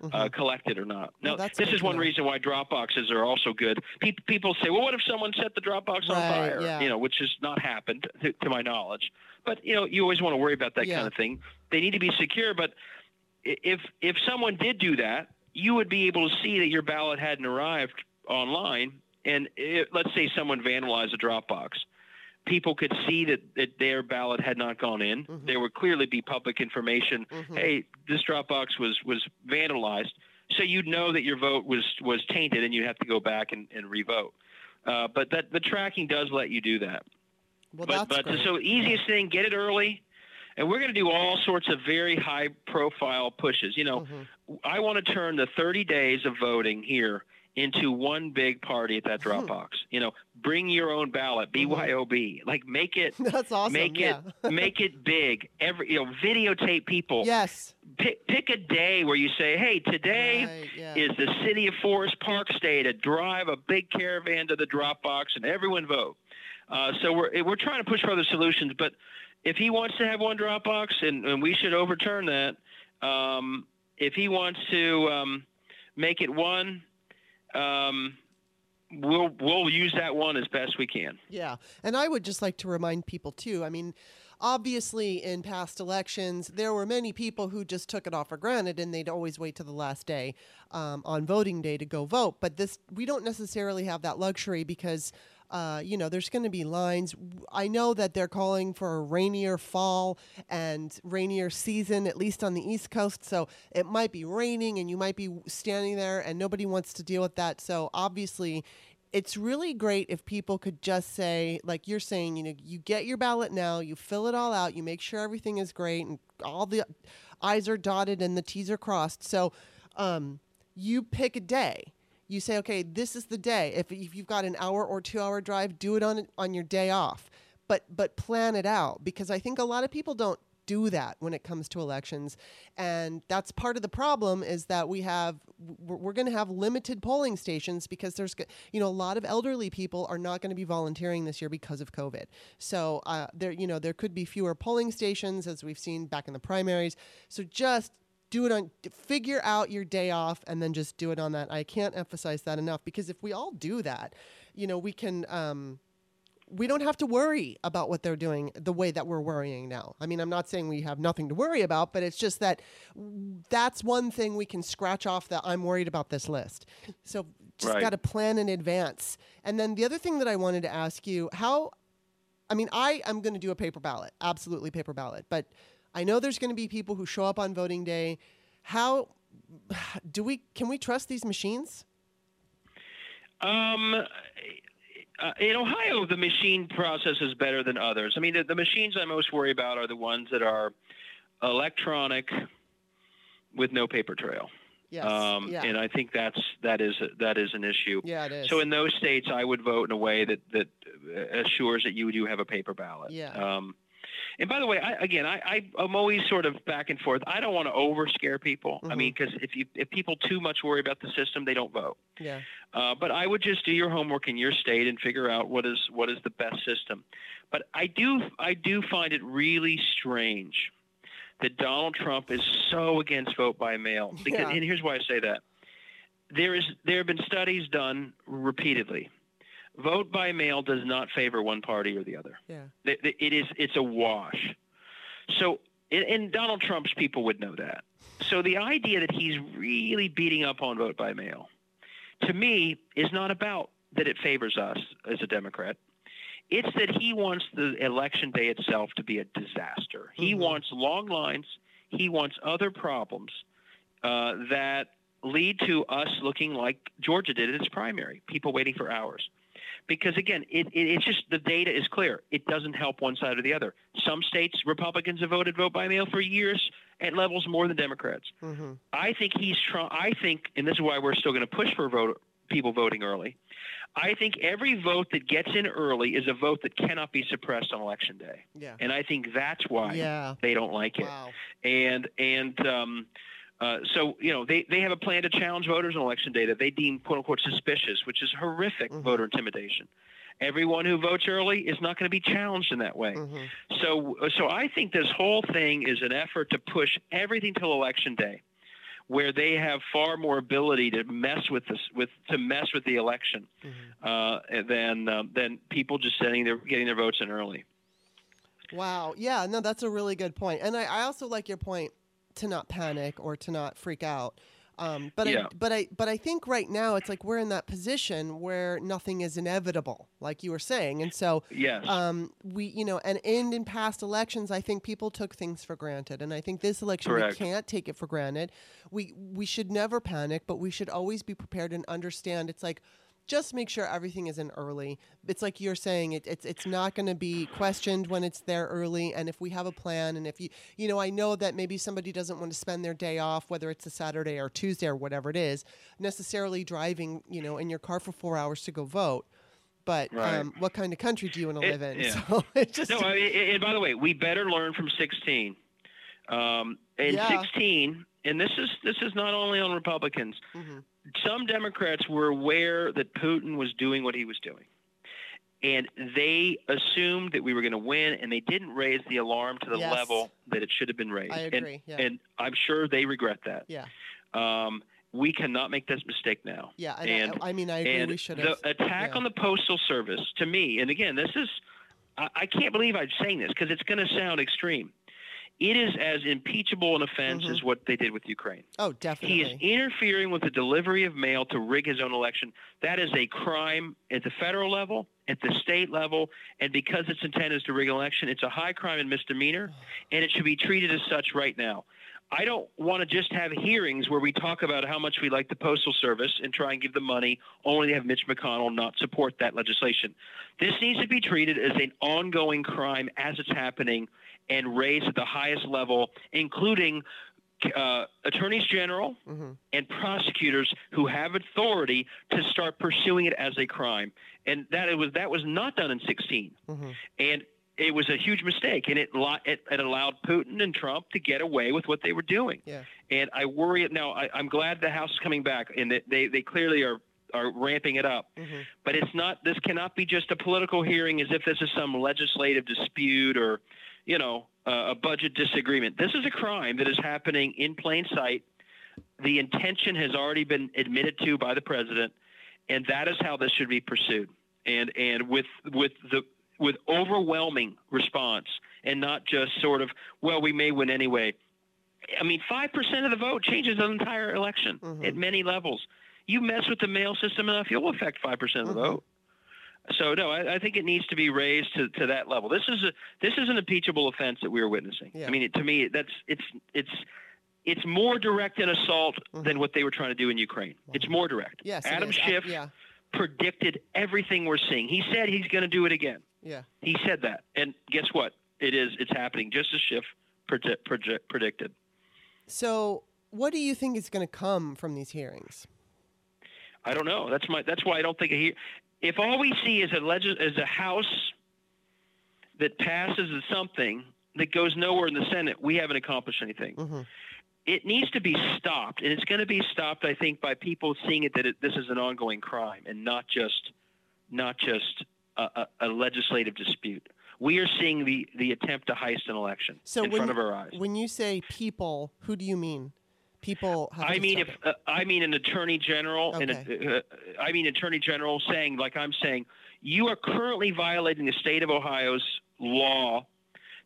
Mhm.
uh, collected or not. Now,
Well,
this is one reason why drop boxes are also good. Pe- people say, well, what if someone set the drop box on fire?
yeah.
You know, which has not happened to, to my knowledge. But you know, you always want to worry about that
Yeah.
kind of thing. They need to be secure. But if if someone did do that, you would be able to see that your ballot hadn't arrived online. And it, let's say someone vandalized a drop box. People could see that, that their ballot had not gone in.
Mhm.
There would clearly be public information
Mhm.
hey, this drop box was was vandalized, so you'd know that your vote was was tainted, and you'd have to go back and, and revote. Uh, but that the tracking does let you do that.
Well,
but
that's
but
great.
so easiest thing, get it early, and we're going to do all sorts of very high profile pushes. You know,
Mhm.
I want to turn the 30 days of voting here into one big party at that drop
Hmm.
box. You know, bring your own ballot, BYOB. Like make it *laughs*
That's awesome.
make
yeah.
it *laughs* make it big. Every you know, videotape people
yes.
pick pick a day where you say, "Hey, today
Right, yeah.
is the city of Forest Park Day to drive a big caravan to the Dropbox and everyone vote." Uh, so we're we're trying to push for other solutions, but if he wants to have one Dropbox, and, and we should overturn that, um, if he wants to um, make it one, um, we'll we'll use that one as best we can.
Yeah. And I would just like to remind people, too. I mean, obviously, in past elections, there were many people who just took it off for granted and they'd always wait to the last day um, on voting day to go vote. But this, we don't necessarily have that luxury because. Uh, you know, there's going to be lines. I know that they're calling for a rainier fall and rainier season, at least on the East Coast. So it might be raining and you might be standing there and nobody wants to deal with that. So obviously, it's really great if people could just say, like you're saying, you know, you get your ballot now, you fill it all out, you make sure everything is great, and all the I's are dotted and the T's are crossed. So, um, you pick a day. You say, okay, this is the day. If, if you've got an hour or two hour drive, do it on on your day off. But but plan it out because I think a lot of people don't do that when it comes to elections and that's part of the problem is that we have we're, going to have limited polling stations because there's you know a lot of elderly people are not going to be volunteering this year because of covid so uh, there you know there could be fewer polling stations as we've seen back in the primaries so just do it on figure out your day off and then just do it on that i can't emphasize that enough because if we all do that you know we can um, we don't have to worry about what they're doing the way that we're worrying now. I mean, I'm not saying we have nothing to worry about, but it's just that that's one thing we can scratch off that I'm worried about this list. So just
Right.
got to plan in advance. And then the other thing that I wanted to ask you, how I mean, I am going to do a paper ballot, absolutely paper ballot, but I know there's going to be people who show up on voting day. How *sighs* do we can we trust these machines?
Um, uh, in Ohio, the machine process is better than others. I mean, the, the machines I most worry about are the ones that are electronic with no paper trail.
Yes.
Um,
yeah.
And I think that's that is that is an issue.
yeah, it is.
So in those states, I would vote in a way that that assures that you do have a paper ballot.
Yeah.
Um, And by the way, I, again, I, I am always sort of back and forth. I don't want to over scare people.
Mm-hmm.
I mean, because if you if people too much worry about the system, they don't vote.
Yeah.
Uh, but I would just do your homework in your state and figure out what is what is the best system. But I do I do find it really strange that Donald Trump is so against vote by mail. Because,
Yeah.
And here's why I say that. There is there have been studies done repeatedly. Vote by mail does not favor one party or the other.
Yeah.
It it is it's a wash. So and- Donald Trump's people would know that. So the idea that he's really beating up on vote by mail, to me, is not about that it favors us as a Democrat. It's that he wants the election day itself to be a disaster. He
Mhm.
wants long lines. He wants other problems uh, that lead to us looking like Georgia did in its primary, people waiting for hours. Because again, it, it, it's just the data is clear. It doesn't help one side or the other. Some states, Republicans have voted vote by mail for years at levels more than Democrats.
Mm-hmm.
I think he's trying. I think, and this is why we're still going to push for vote people voting early. I think every vote that gets in early is a vote that cannot be suppressed on election day,
Yeah.
and I think that's why
Yeah.
they don't like it.
Wow.
And and um, uh, so you know they they have a plan to challenge voters on election day that they deem quote unquote suspicious, which is horrific
Mhm.
voter intimidation. Everyone who votes early is not going to be challenged in that way.
Mm-hmm.
So, so I think this whole thing is an effort to push everything till election day, where they have far more ability to mess with this, with to mess with the election,
Mm-hmm.
uh, than um, than people just sending their getting their votes in early.
Wow. Yeah, no, that's a really good point. And I, I also like your point to not panic or to not freak out. Um, but I, but I but I think right now it's like we're in that position where nothing is inevitable, like you were saying, and so
Yes.
um, we you know and, and in past elections I think people took things for granted, and I think this election
Correct.
we can't take it for granted. We we should never panic, but we should always be prepared and understand. It's like just make sure everything is in early. It's like you're saying, it, it's it's not going to be questioned when it's there early. And if we have a plan, and if you you know, I know that maybe somebody doesn't want to spend their day off, whether it's a Saturday or Tuesday or whatever it is, necessarily driving you know in your car for four hours to go vote. But
Right.
um, what kind of country do you want to live in?
yeah. *laughs*
So it just
no, I, by the way, we better learn from 16. Um, in
Yeah.
16, and this is this is not only on Republicans.
Mhm.
Some Democrats were aware that Putin was doing what he was doing, and they assumed that we were going to win, and they didn't raise the alarm to the
Yes.
level that it should have been raised.
I
And-
agree. yeah.
And, I'm sure they regret that.
yeah.
Um, we cannot make this mistake now.
Yeah. And,
and-
I, I mean, I agree.
And
we should have.
the attack
yeah.
on the postal service, to me, and again, this is, I, I can't believe I'm saying this because it's going to sound extreme. It is as impeachable an offense
Mhm.
as what they did with Ukraine.
oh, definitely.
He is interfering with the delivery of mail to rig his own election. That is a crime at the federal level, at the state level, and because its intent is to rig an election, it's a high crime and misdemeanor, *sighs* and it should be treated as such right now. I don't want to just have hearings where we talk about how much we like the Postal Service and try and give them money, only to have Mitch McConnell not support that legislation. This needs to be treated as an ongoing crime as it's happening and raised at the highest level, including uh, attorneys general
hmm
and prosecutors who have authority to start pursuing it as a crime. And that it was that was not done in 16.
hmm
And it was a huge mistake, and it, it it allowed Putin and Trump to get away with what they were doing.
Yeah.
And I worry it now. I, I'm glad the House is coming back, and they they clearly are are ramping it up.
hmm
But it's not. This cannot be just a political hearing, as if this is some legislative dispute or, you know, uh, a budget disagreement. This is a crime that is happening in plain sight. The intention has already been admitted to by the president, and that is how this should be pursued. And and with with the with overwhelming response, and not just sort of, well, we may win anyway. I mean, five percent of the vote changes the entire election
Mhm.
at many levels. You mess with the mail system enough, you'll affect five percent of the
Mhm.
vote. So no, I, I think it needs to be raised to, to that level. This is a this is an impeachable offense that we are witnessing.
Yeah.
I mean, it, to me, that's it's it's it's more direct an assault mm-hmm. than what they were trying to do in Ukraine. It's more direct.
Yes.
Adam Schiff
yeah.
predicted everything we're seeing. He said he's going to do it again.
Yeah.
He said that, and guess what? It is. It's happening just as Schiff predi- predi- predicted.
So, what do you think is going to come from these hearings?
I don't know. That's my. That's why I don't think he. If all we see is a legis- is a house that passes something that goes nowhere in the Senate, we haven't accomplished anything.
Mm-hmm.
It needs to be stopped, and it's going to be stopped, I think, by people seeing it that it, this is an ongoing crime and not just not just a, a, a legislative dispute. We are seeing the, the attempt to heist an election
So
in
when
front of our eyes.
When you say people, who do you mean? People. Have
I mean, if uh, I mean an attorney general, and
Okay.
a, uh, I mean attorney general saying, like I'm saying, you are currently violating the state of Ohio's law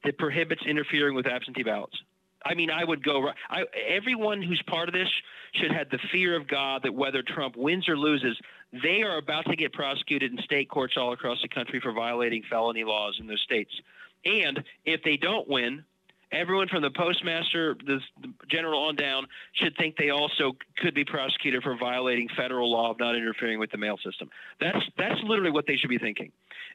that prohibits interfering with absentee ballots. I mean, I would go. I, everyone who's part of this should have the fear of God that whether Trump wins or loses, they are about to get prosecuted in state courts all across the country for violating felony laws in those states. And if they don't win, everyone from the postmaster, the, general on down, should think they also could be prosecuted for violating federal law of not interfering with the mail system. That's that's literally what they should be thinking.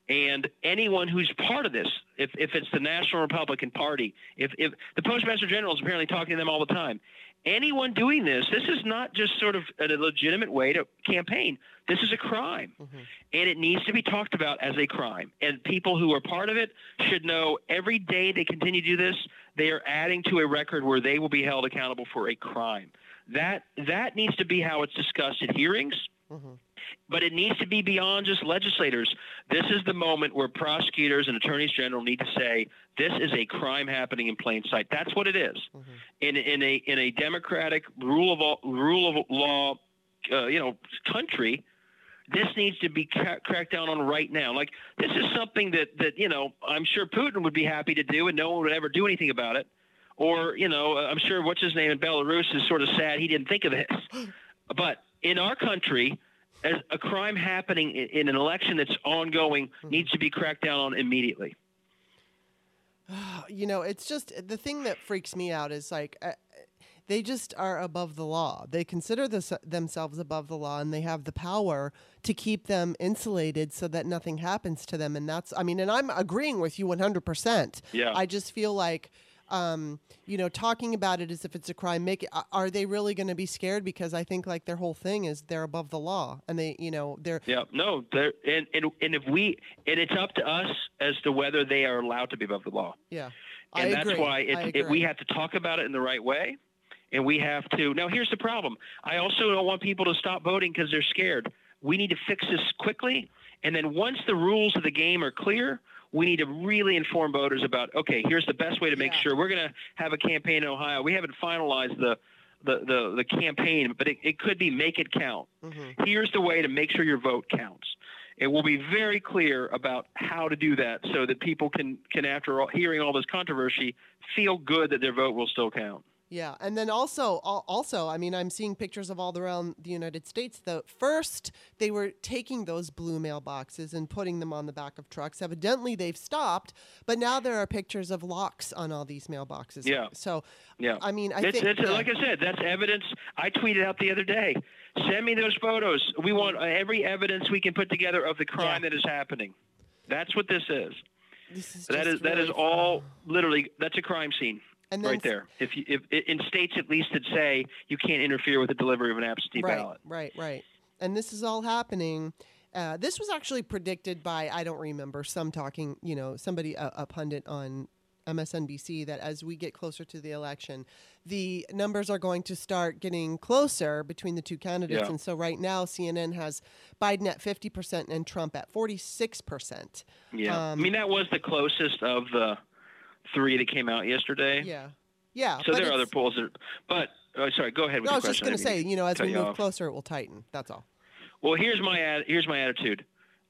And anyone who's part of this, if, if it's the National Republican Party, if, if the Postmaster General is apparently talking to them all the time, anyone doing this, this is not just sort of a legitimate way to campaign. This is a crime.
Mhm.
And it needs to be talked about as a crime. And people who are part of it should know every day they continue to do this, they are adding to a record where they will be held accountable for a crime. That that needs to be how it's discussed at hearings
Mhm.
but it needs to be beyond just legislators. This is the moment where prosecutors and attorneys general need to say this is a crime happening in plain sight. That's what it is.
Mhm.
In in a in a democratic rule of all- rule of law, uh, you know, country. This needs to be cra- cracked down on right now. Like this is something that that you know I'm sure Putin would be happy to do, and no one would ever do anything about it. Or you know I'm sure what's his name in Belarus is sort of sad he didn't think of this. *gasps* But in our country, as a crime happening in, in an election that's ongoing needs to be cracked down on immediately. *sighs*
you know, it's just the thing that freaks me out is like uh, they just are above the law. They consider themselves above the law and they have the power to keep them insulated so that nothing happens to them. And that's, I mean, and I'm agreeing with you 100%.
Yeah.
I just feel like, um, you know, talking about it as if it's a crime, make it, are they really going to be scared? Because I think like their whole thing is they're above the law and they, you know, they're,
Yeah, no, there and, and and if we and it's up to us as to whether they are allowed to be above the law.
yeah.
and
I
that's
agree.
why
I
it's, it, we have to talk about it in the right way, and we have to. Now, here's the problem. I also don't want people to stop voting because they're scared. We need to fix this quickly, and then once the rules of the game are clear, we need to really inform voters about. Okay, here's the best way to make
Yeah.
sure we're going to have a campaign in Ohio. We haven't finalized the. The, the, the campaign, but it, it could be make it count.
Mhm.
Here's the way to make sure your vote counts. It will be very clear about how to do that so that people can, can after all, hearing all this controversy, feel good that their vote will still count.
Yeah, and then also, also, I mean, I'm seeing pictures of all around the United States. The first, they were taking those blue mailboxes and putting them on the back of trucks. Evidently, they've stopped, but now there are pictures of locks on all these mailboxes.
Yeah.
So,
Yeah.
I mean, I
it's,
think,
it's,
yeah.
like I said, that's evidence. I tweeted out the other day. Send me those photos. We want every evidence we can put together of the crime
Yeah.
that is happening. That's what this is.
this is
That is that is all literally. That's a crime scene
And then
right there. If you if in states at least that say you can't interfere with the delivery of an absentee
right,
ballot.
Right, right. And this is all happening. Uh, this was actually predicted by I don't remember some talking, you know, somebody a, a pundit on MSNBC that as we get closer to the election, the numbers are going to start getting closer between the two candidates.
Yeah.
And so right now, CNN has Biden at fifty percent and Trump at forty six percent.
Yeah,
Um,
I mean that was the closest of the three that came out yesterday.
Yeah, yeah.
So there are other polls that, but uh, sorry, go ahead with
No, I was just going to say, you know, as we move
off.
closer, it will tighten. That's all.
Well, here's my ad, here's my attitude.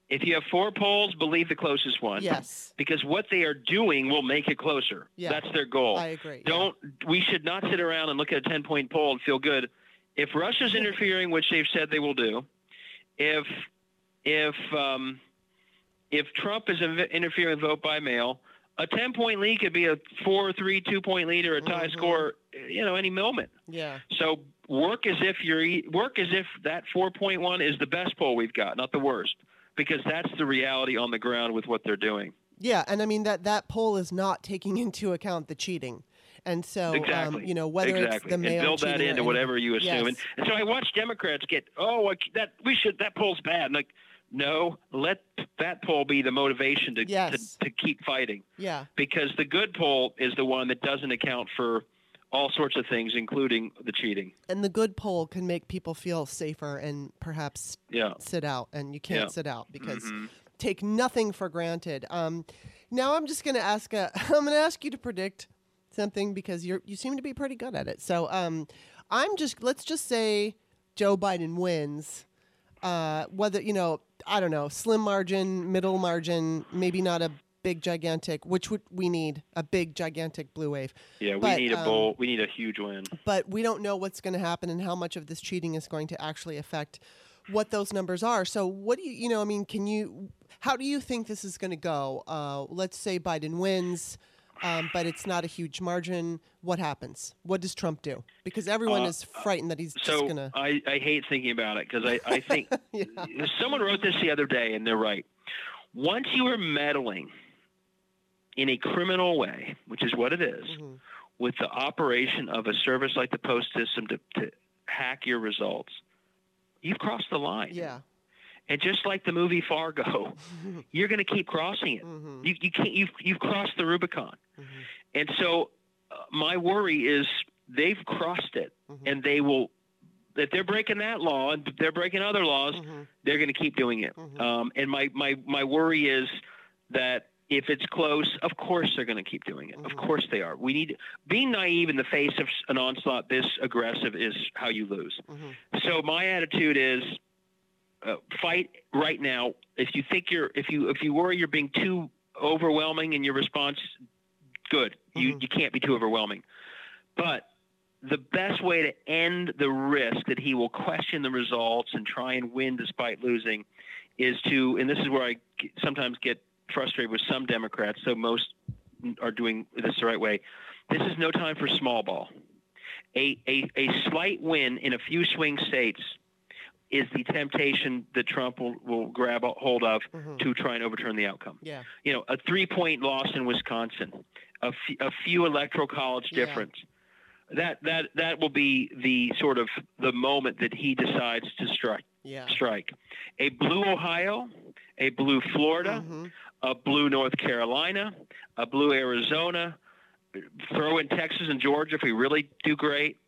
If you have four polls, believe the closest one.
Yes,
Because what they are doing will make it closer.
Yeah.
That's their goal.
I agree.
Don't we should not sit around and look at a 10 point poll and feel good. If Russia's interfering, which they've said they will do, if if um, if Trump is interfering with vote by mail, a 10 point lead could be a 4 3 2 point lead or a tie
Mhm.
score, you know, any moment.
Yeah.
So work as if you're work as if that 4.1 is the best poll we've got, not the worst, because that's the reality on the ground with what they're doing.
Yeah, and I mean that that poll is not taking into account the cheating, and so
exactly.
um, you know whether
exactly.
it's the
and
mail
build that into whatever you assume.
Yes.
And, and so I watch Democrats get, oh, that we should that poll's bad. And like, No, let that poll be the motivation to,
yes.
to, to keep fighting.
Yeah.
Because the good poll is the one that doesn't account for all sorts of things, including the cheating.
And the good poll can make people feel safer and perhaps
yeah.
sit out. And you can't
Yeah.
sit out because
Mhm.
take nothing for granted. Um, now I'm just going to ask. A, *laughs* I'm going to ask you to predict something because you you seem to be pretty good at it. So um, I'm just let's just say Joe Biden wins. Uh, whether you know, I don't know, slim margin, middle margin, maybe not a big gigantic, which would we need a big gigantic blue wave.
Yeah, we
But,
need a
um,
bowl. We need a huge win.
but we don't know what's going to happen and how much of this cheating is going to actually affect what those numbers are. So, what do you, you know, I mean, can you, how do you think this is going to go? Uh, let's say Biden wins, um, but it's not a huge margin. What happens? What does Trump do? Because everyone
Uh,
is frightened that he's just
So
going to.
I, I hate thinking about it because I, I *laughs* think someone wrote this the other day, and they're right. Once you are meddling in a criminal way, which is what it is,
Mhm.
with the operation of a service like the post system to, to hack your results, you've crossed the line.
Yeah.
And just like the movie Fargo, *laughs* you're going to keep crossing it.
hmm
You, you can't. You've you've crossed the Rubicon.
hmm
And so, uh, my worry is they've crossed it,
Mhm.
and they will. If they're breaking that law and they're breaking other laws,
hmm
they're going to keep doing it.
Mhm.
Um, and my, my my worry is that if it's close, of course they're going to keep doing it. Of
Mhm.
course they are. We need being naive in the face of an onslaught this aggressive is how you lose. So my attitude is uh, fight right now. If you think you're, if you if you worry you're being too overwhelming in your response, good. You
Mhm.
you can't be too overwhelming. But the best way to end the risk that he will question the results and try and win despite losing is to, and this is where I sometimes get frustrated with some Democrats. So most are doing this the right way. This is no time for small ball. A, a, a slight win in a few swing states is the temptation that Trump will, will grab a hold of
hmm
to try and overturn the outcome.
Yeah.
You know, a three point loss in Wisconsin, a, f- a few electoral college
Yeah.
difference. That, that, that will be the sort of the moment that he decides to strike.
Yeah.
Strike. A blue Ohio, a blue Florida,
Mhm.
a blue North Carolina, a blue Arizona, throw in Texas and Georgia if we really do great.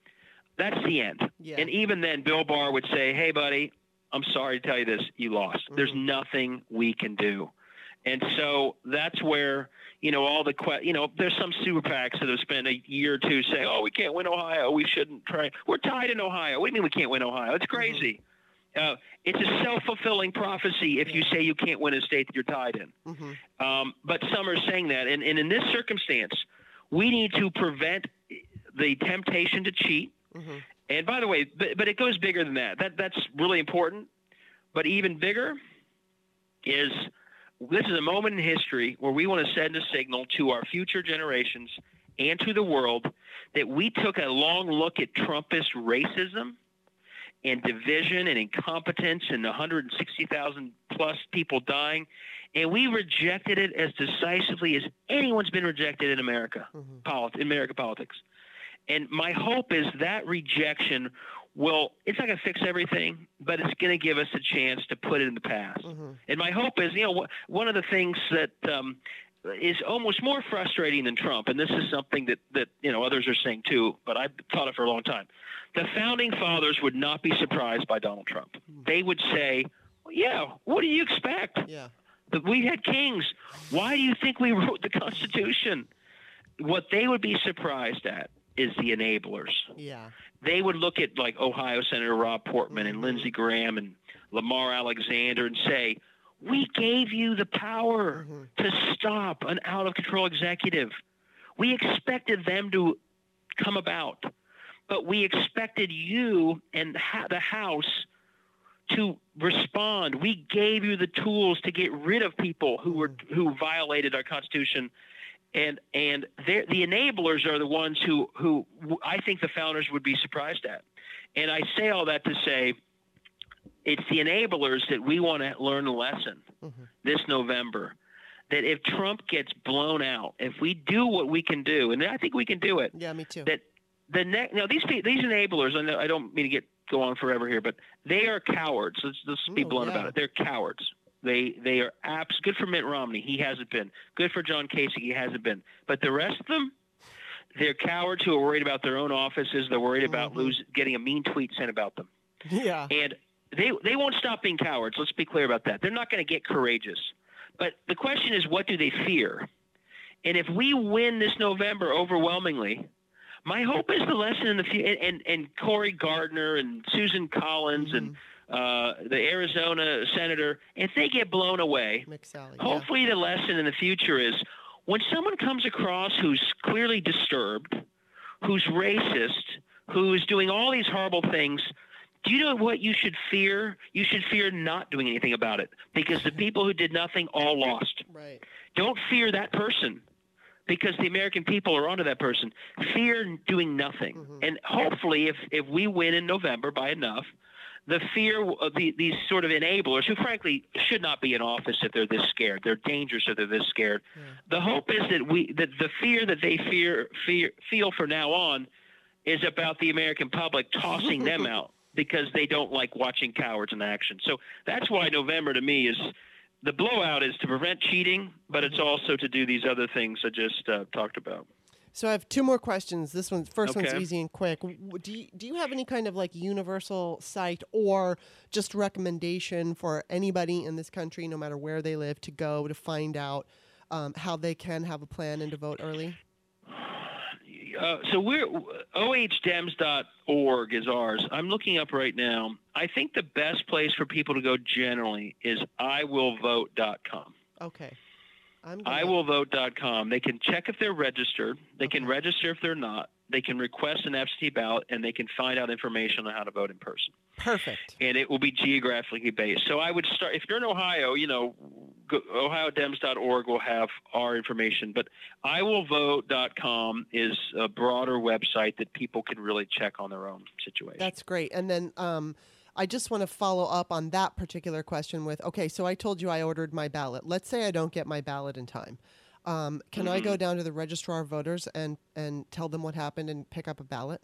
That's the end.
Yeah.
And even then, Bill Barr would say, "Hey, buddy, I'm sorry to tell you this. You lost. There's
Mhm.
nothing we can do." And so that's where you know all the que- you know there's some super PACs that have spent a year or two saying, "Oh, we can't win Ohio. We shouldn't try. We're tied in Ohio. What do you mean we can't win Ohio? It's crazy." Uh, it's a self-fulfilling prophecy if you say you can't win a state that you're tied in.
hmm
Um, but some are saying that, and, and in this circumstance, we need to prevent the temptation to cheat.
Hmm
And by the way, but, but it goes bigger than that. That that's really important. But even bigger is this is a moment in history where we want to send a signal to our future generations and to the world that we took a long look at Trumpist racism and division and incompetence and 160,000 plus people dying, and we rejected it as decisively as anyone's been rejected in America
hmm
polit- in American politics. And my hope is that rejection will, it's not going to fix everything, but it's going to give us a chance to put it in the past.
hmm
And my hope is, you know, one of the things that um, is almost more frustrating than Trump, and this is something that, that, you know, others are saying too, but I've thought it for a long time. The founding fathers would not be surprised by Donald Trump. They would say, well, yeah, what do you expect?
Yeah.
But we had kings. Why do you think we *laughs* wrote the Constitution? What they would be surprised at is the enablers.
Yeah.
They would look at like Ohio Senator Rob Portman and
Mhm.
Lindsey Graham and Lamar Alexander and say, "We gave you the power
hmm
to stop an out of control executive. We expected them to come about, but we expected you and the House to respond. We gave you the tools to get rid of people who were who violated our Constitution." And and the enablers are the ones who who I think the founders would be surprised at. And I say all that to say, it's the enablers that we want to learn a lesson
hmm
this November that if Trump gets blown out, if we do what we can do, and I think we can do it,
Yeah. Me too.
that the next now these these enablers, I, know, I don't mean to get go on forever here, but they are cowards. Let's, let's be blunt
yeah.
about it. They're cowards. They they are abs. Good for Mitt Romney. He hasn't been. Good for John Kasich. He hasn't been. But the rest of them, they're cowards who are worried about their own offices. They're worried about
Mhm.
lose, getting a mean tweet sent about them.
Yeah.
And they they won't stop being cowards. Let's be clear about that. They're not going to get courageous. But the question is, what do they fear? And if we win this November overwhelmingly, my hope is the lesson in the future. And, and and Cory Gardner and Susan Collins and uh, the Arizona senator, if they get blown away,
McSally. Yeah.
Hopefully, the lesson in the future is when someone comes across who's clearly disturbed, who's racist, who's doing all these horrible things. Do you know what you should fear? You should fear not doing anything about it because the people who did nothing all lost.
Right.
Don't fear that person because the American people are onto that person. Fear doing nothing.
Mhm.
And hopefully, if, if we win in November by enough, the fear of the, these sort of enablers who frankly should not be in office if they're this scared. They're dangerous if they're this scared.
Yeah.
The hope is that we that the fear that they fear, fear feel from now on is about the American public tossing them *laughs* out because they don't like watching cowards in action. So that's why November to me is the blowout is to prevent cheating, but it's also to do these other things I just uh, talked about.
So I have two more questions. This one's first one's easy and quick. Do you, do you have any kind of like universal site or just recommendation for anybody in this country, no matter where they live, to go to find out um, how they can have a plan and to vote early?
Uh, so we're ohdems.org is ours. I'm looking up right now. I think the best place for people to go generally is iwillvote.com.
Okay. I'm gonna,
iwillvote.com. They can check if they're registered. They can register if they're not. They can request an absentee ballot, and they can find out information on how to vote in person.
Perfect.
And it will be geographically based. So I would start if you're in Ohio. You know, OhioDems.org will have our information, but iwillvote.com is a broader website that people can really check on their own situation.
That's great. And then um, I just want to follow up on that particular question with okay, so I told you I ordered my ballot. Let's say I don't get my ballot in time. Um, can I go down to the registrar of voters and, and tell them what happened and pick up a ballot?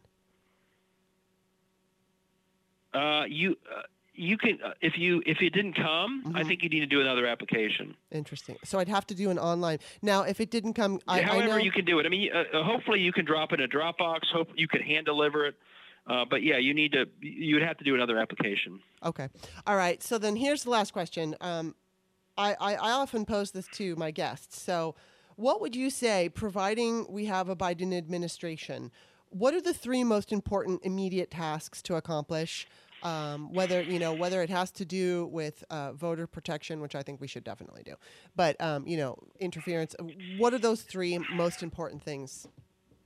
uh, you. Uh, you can uh, if you if it didn't come, I
Mhm.
think you need to do another application.
Interesting. So I'd have to do an online. Now, if it didn't come, I, I
However,
know.
you can do it. I mean, uh, uh, hopefully you can drop it in a Dropbox. Hope you can hand deliver it. Uh, but yeah, you need to. You would have to do another application.
Okay. All right. So then here's the last question. Um, I, I, I often pose this to my guests. So, what would you say, providing we have a Biden administration, what are the three most important immediate tasks to accomplish? Um, whether you know whether it has to do with uh, voter protection, which I think we should definitely do, but um, you know interference. What are those three most important things?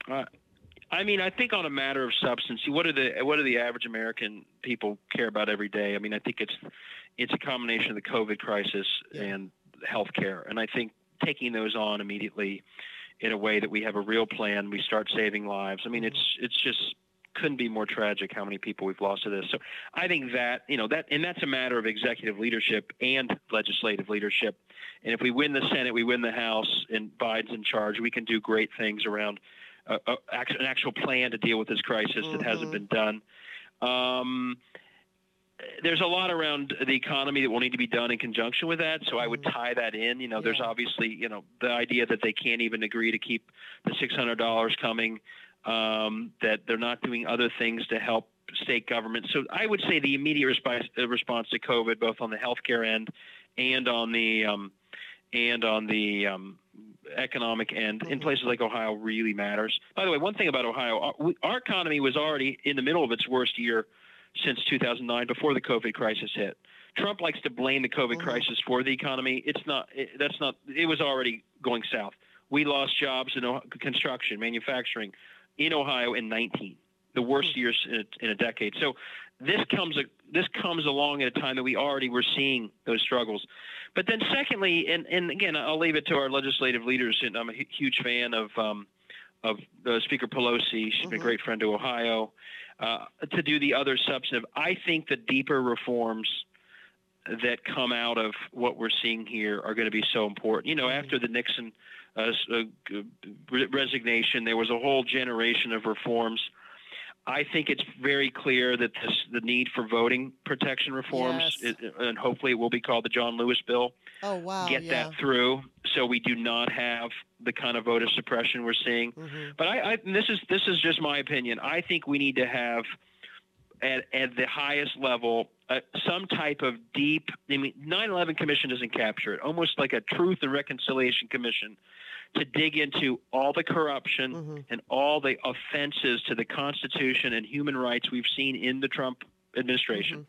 Uh, I mean, I think on a matter of substance, what are the what do the average American people care about every day? I mean, I think it's it's a combination of the COVID crisis
Yeah.
and health care, and I think taking those on immediately in a way that we have a real plan, we start saving lives. I mean,
Mhm.
it's it's just couldn't be more tragic how many people we've lost to this. So I think that you know that, and that's a matter of executive leadership and legislative leadership. And if we win the Senate, we win the House, and Biden's in charge, we can do great things around uh, act- an actual plan to deal with this crisis that hasn't
Mhm.
been done. Um, there's a lot around the economy that will need to be done in conjunction with that. So I would
Mhm.
tie that in. You know, there's obviously, you know, the idea that they can't even agree to keep the $600 coming, um, that they're not doing other things to help state government. So I would say the immediate response, uh, response to COVID, both on the healthcare end and on the um, and on the um, economic end in
Mhm.
places like Ohio really matters. By the way, one thing about Ohio, our, our economy was already in the middle of its worst year since 2009 before the COVID crisis hit. Trump likes to blame the COVID
Mhm.
crisis for the economy. It's not. It, that's not. It was already going south. We lost jobs in construction, manufacturing, in Ohio in 19, the worst
Hmm.
years in a, in a decade. So this comes a, this comes along at a time that we already were seeing those struggles. But then, secondly, and, and again, I'll leave it to our legislative leaders. And I'm a huge fan of um, of uh, Speaker Pelosi. She's been a great friend to Ohio. Uh, to do the other substantive, I think the deeper reforms that come out of what we're seeing here are going to be so important. You know,
Mhm.
after the Nixon uh, uh, resignation, there was a whole generation of reforms. I think it's very clear that this, the need for voting protection reforms,
Yes.
and hopefully it will be called the John Lewis bill,
Oh wow.
get
yeah.
that through so we do not have the kind of voter suppression we're seeing.
Mhm.
But I, I this is this is just my opinion. I think we need to have at at the highest level uh, some type of deep. I mean, 9/11 Commission doesn't capture it. Almost like a Truth and Reconciliation Commission to dig into all the corruption
Mhm.
and all the offenses to the Constitution and human rights we've seen in the Trump administration.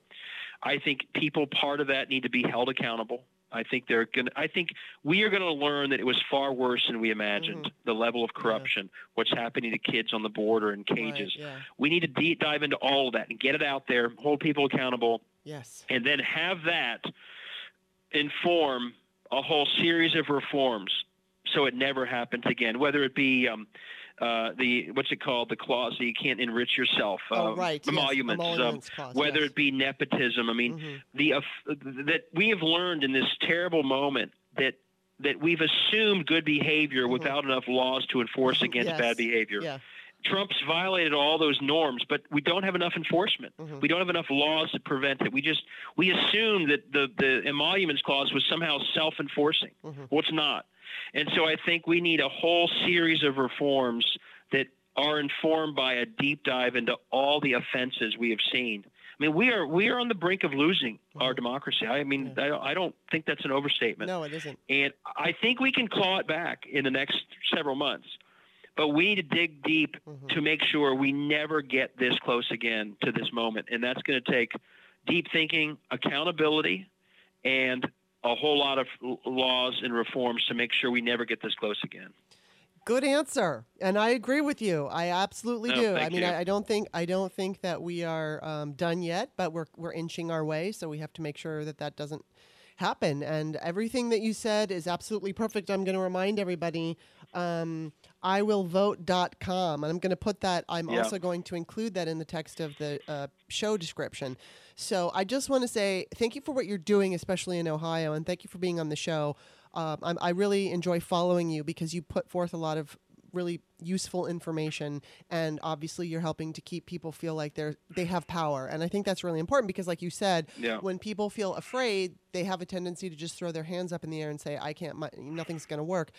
I think people part of that need to be held accountable. I think they're going to I think we are going to learn that it was far worse than we imagined.
Mhm.
The level of corruption, what's happening to kids on the border in cages.
Right, yeah.
We need to deep dive into all of that and get it out there, hold people accountable,
Yes.
and then have that inform a whole series of reforms so it never happens again. Whether it be um, uh, the what's it called, the clause that you can't enrich yourself,
Oh,
um,
right. yes,
emoluments, um,
clause,
whether
yes.
it be nepotism. I mean,
Mhm.
the uh, that we have learned in this terrible moment that that we've assumed good behavior
Mhm.
without enough laws to enforce against
Yes.
bad behavior.
Yeah.
Trump's violated all those norms, but we don't have enough enforcement.
Mhm.
We don't have enough laws to prevent it. We just we assume that the the emoluments clause was somehow self-enforcing.
Mhm.
Well, it's not. And so I think we need a whole series of reforms that are informed by a deep dive into all the offenses we have seen. I mean, we are we are on the brink of losing our
Mhm.
democracy. I mean, I, don't- I don't think that's an overstatement.
No, it isn't.
And I think we can claw it back in the next several months. But we need to dig deep
Mhm.
to make sure we never get this close again to this moment. And that's going to take deep thinking, accountability, and a whole lot of laws and reforms to make sure we never get this close again.
Good answer, and I agree with you. I absolutely
No,
do. I mean. I, I don't think I don't think that we are um, done yet, but we're we're inching our way. So we have to make sure that that doesn't happen. And everything that you said is absolutely perfect. I'm going to remind everybody. Um, iwillvote.com and i'm going to put that i'm
Yeah.
also going to include that in the text of the uh, show description. So i just want to say thank you for what you're doing especially in ohio and thank you for being on the show. Um, I'm, i really enjoy following you because you put forth a lot of really useful information and obviously you're helping to keep people feel like they're they have power. And i think that's really important because like you said
Yeah.
when people feel afraid they have a tendency to just throw their hands up in the air and say i can't my, nothing's going to work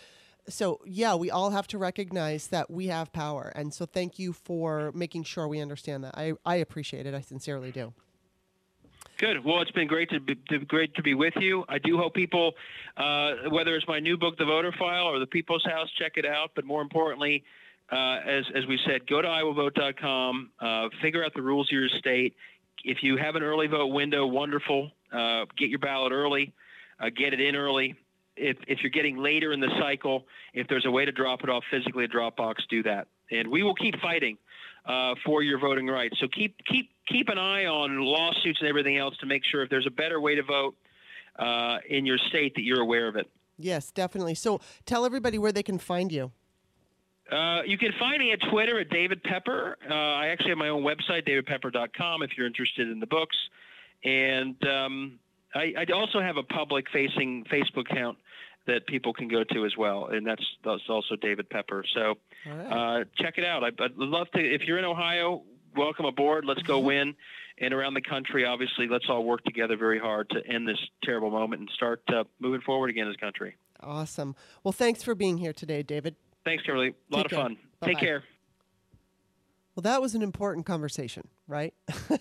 so yeah we all have to recognize that we have power and so thank you for making sure we understand that i, I appreciate it i sincerely do
Good. Well, it's been great to be, to, great to be with you. I do hope people, uh, whether it's my new book, The Voter File, or The People's House, check it out. But more importantly, uh, as as we said, go to iwillvote.com, uh, figure out the rules of your state. If you have an early vote window, wonderful. Uh, get your ballot early. Uh, get it in early. If if you're getting later in the cycle, if there's a way to drop it off physically at Dropbox, do that. And we will keep fighting uh, for your voting rights. So keep keep keep an eye on lawsuits and everything else to make sure if there's a better way to vote uh, in your state that you're aware of it.
yes definitely so tell everybody where they can find you
Uh, you can find me at Twitter at David Pepper. Uh, I actually have my own website, davidpepper.com, if you're interested in the books. And um, I, I also have a public-facing Facebook account that people can go to as well, and that's that's also David Pepper. So
right
uh, check it out. I, I'd love to. If you're in Ohio, welcome aboard. Let's go win. And around the country, obviously, let's all work together very hard to end this terrible moment and start uh, moving forward again as a country.
awesome well thanks for being here today david
Thanks, Kimberly. A lot
Take
of
care.
fun.
Bye-bye.
Take care.
Well, that was an important conversation, right?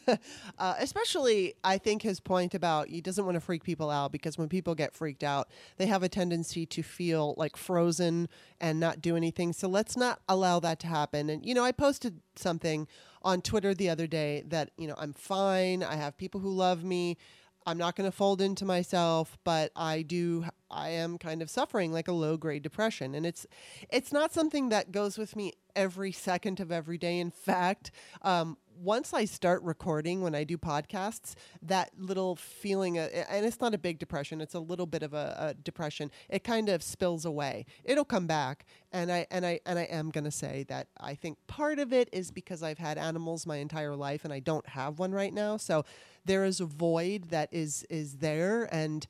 *laughs* uh, especially, I think his point about he doesn't want to freak people out because when people get freaked out, they have a tendency to feel like frozen and not do anything. So let's not allow that to happen. And, you know, I posted something on Twitter the other day that, you know, I'm fine. I have people who love me. I'm not going to fold into myself, but I do. I am kind of suffering like a low grade depression, and it's it's not something that goes with me every second of every day. In fact, um, once I start recording when I do podcasts, that little feeling, uh, and it's not a big depression; it's a little bit of a, a depression. It kind of spills away. It'll come back, and I and I and I am going to say that I think part of it is because I've had animals my entire life, and I don't have one right now. So there is a void that is is there, and.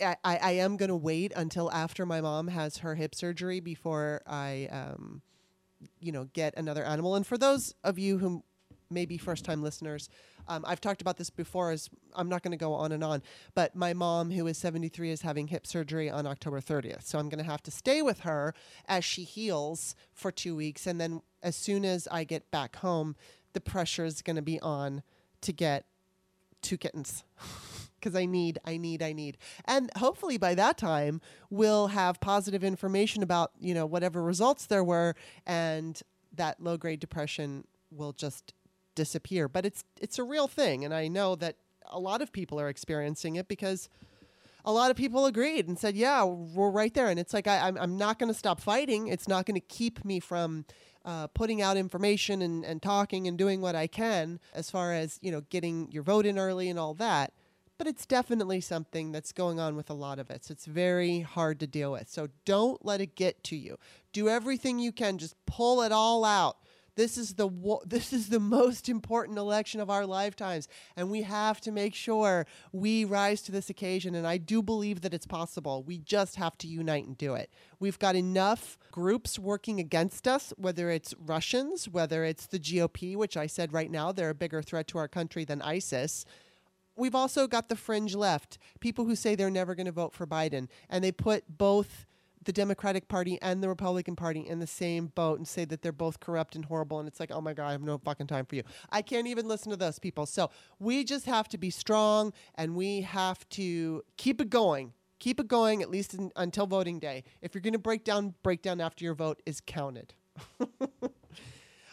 I, I, I am going to wait until after my mom has her hip surgery before I, um, you know, get another animal. And for those of you who maybe first time listeners. Um, I've talked about this before, as I'm not going to go on and on, but my mom, who is 73, is having hip surgery on October 30th. So I'm going to have to stay with her as she heals for two weeks. And then as soon as I get back home, the pressure is going to be on to get two kittens. *laughs* because I need, I need, I need. And hopefully by that time, we'll have positive information about, you know, whatever results there were, and that low grade depression will just disappear. But it's it's a real thing, and I know that a lot of people are experiencing it because a lot of people agreed and said, "Yeah, we're right there." And it's like I, I'm I'm not going to stop fighting. It's not going to keep me from uh, putting out information and, and talking and doing what I can as far as you know getting your vote in early and all that. But it's definitely something that's going on with a lot of us. So it's very hard to deal with. So don't let it get to you. Do everything you can. Just pull it all out this is the *laughs* this is the most important election of our lifetimes, and we have to make sure we rise to this occasion. And I do believe that it's possible. We just have to unite and do it. We've got enough groups working against us, whether it's Russians, whether it's the GOP, which I said right now they're a bigger threat to our country than ISIS we've also got the fringe left, people who say they're never going to vote for Biden, and they put both the Democratic Party and the Republican Party in the same boat and say that they're both corrupt and horrible. And it's like, oh my God, I have no fucking time for you. I can't even listen to those people. So we just have to be strong and we have to keep it going. Keep it going at least in, until voting day. If you're going to break down, break down after your vote is counted. *laughs*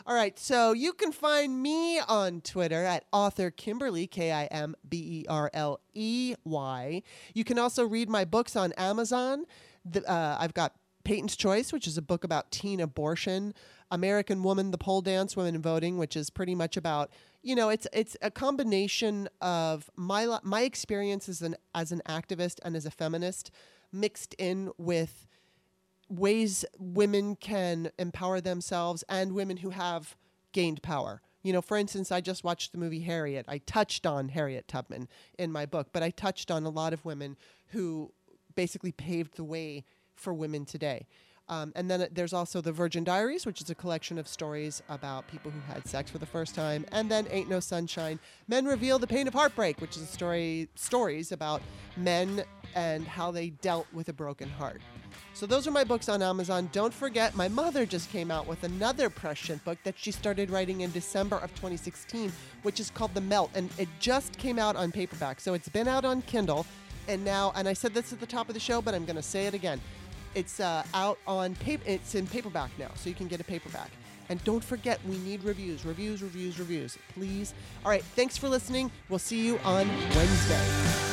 All right, so you can find me on Twitter at author Kimberly, K I M B E R L E Y. You can also read my books on Amazon. The, uh, I've got Peyton's Choice, which is a book about teen abortion. American Woman, The Pole Dance, Women Voting, which is pretty much about, you know, it's it's a combination of my my experience as an as an activist and as a feminist, mixed in with ways women can empower themselves and women who have gained power. You know, for instance, I just watched the movie Harriet. I touched on Harriet Tubman in my book, but I touched on a lot of women who basically paved the way for women today. Um, and then there's also the Virgin Diaries, which is a collection of stories about people who had sex for the first time. And then Ain't No Sunshine, Men Reveal the Pain of Heartbreak, which is a story stories about men and how they dealt with a broken heart. So those are my books on Amazon. Don't forget, my mother just came out with another prescient book that she started writing in December of 2016, which is called The Melt, and it just came out on paperback. So it's been out on Kindle and now, and I said this at the top of the show, but I'm going to say it again. It's uh, out on paper. It's in paperback now, so you can get a paperback. And don't forget, we need reviews, reviews, reviews, reviews, please. All right, thanks for listening. We'll see you on Wednesday.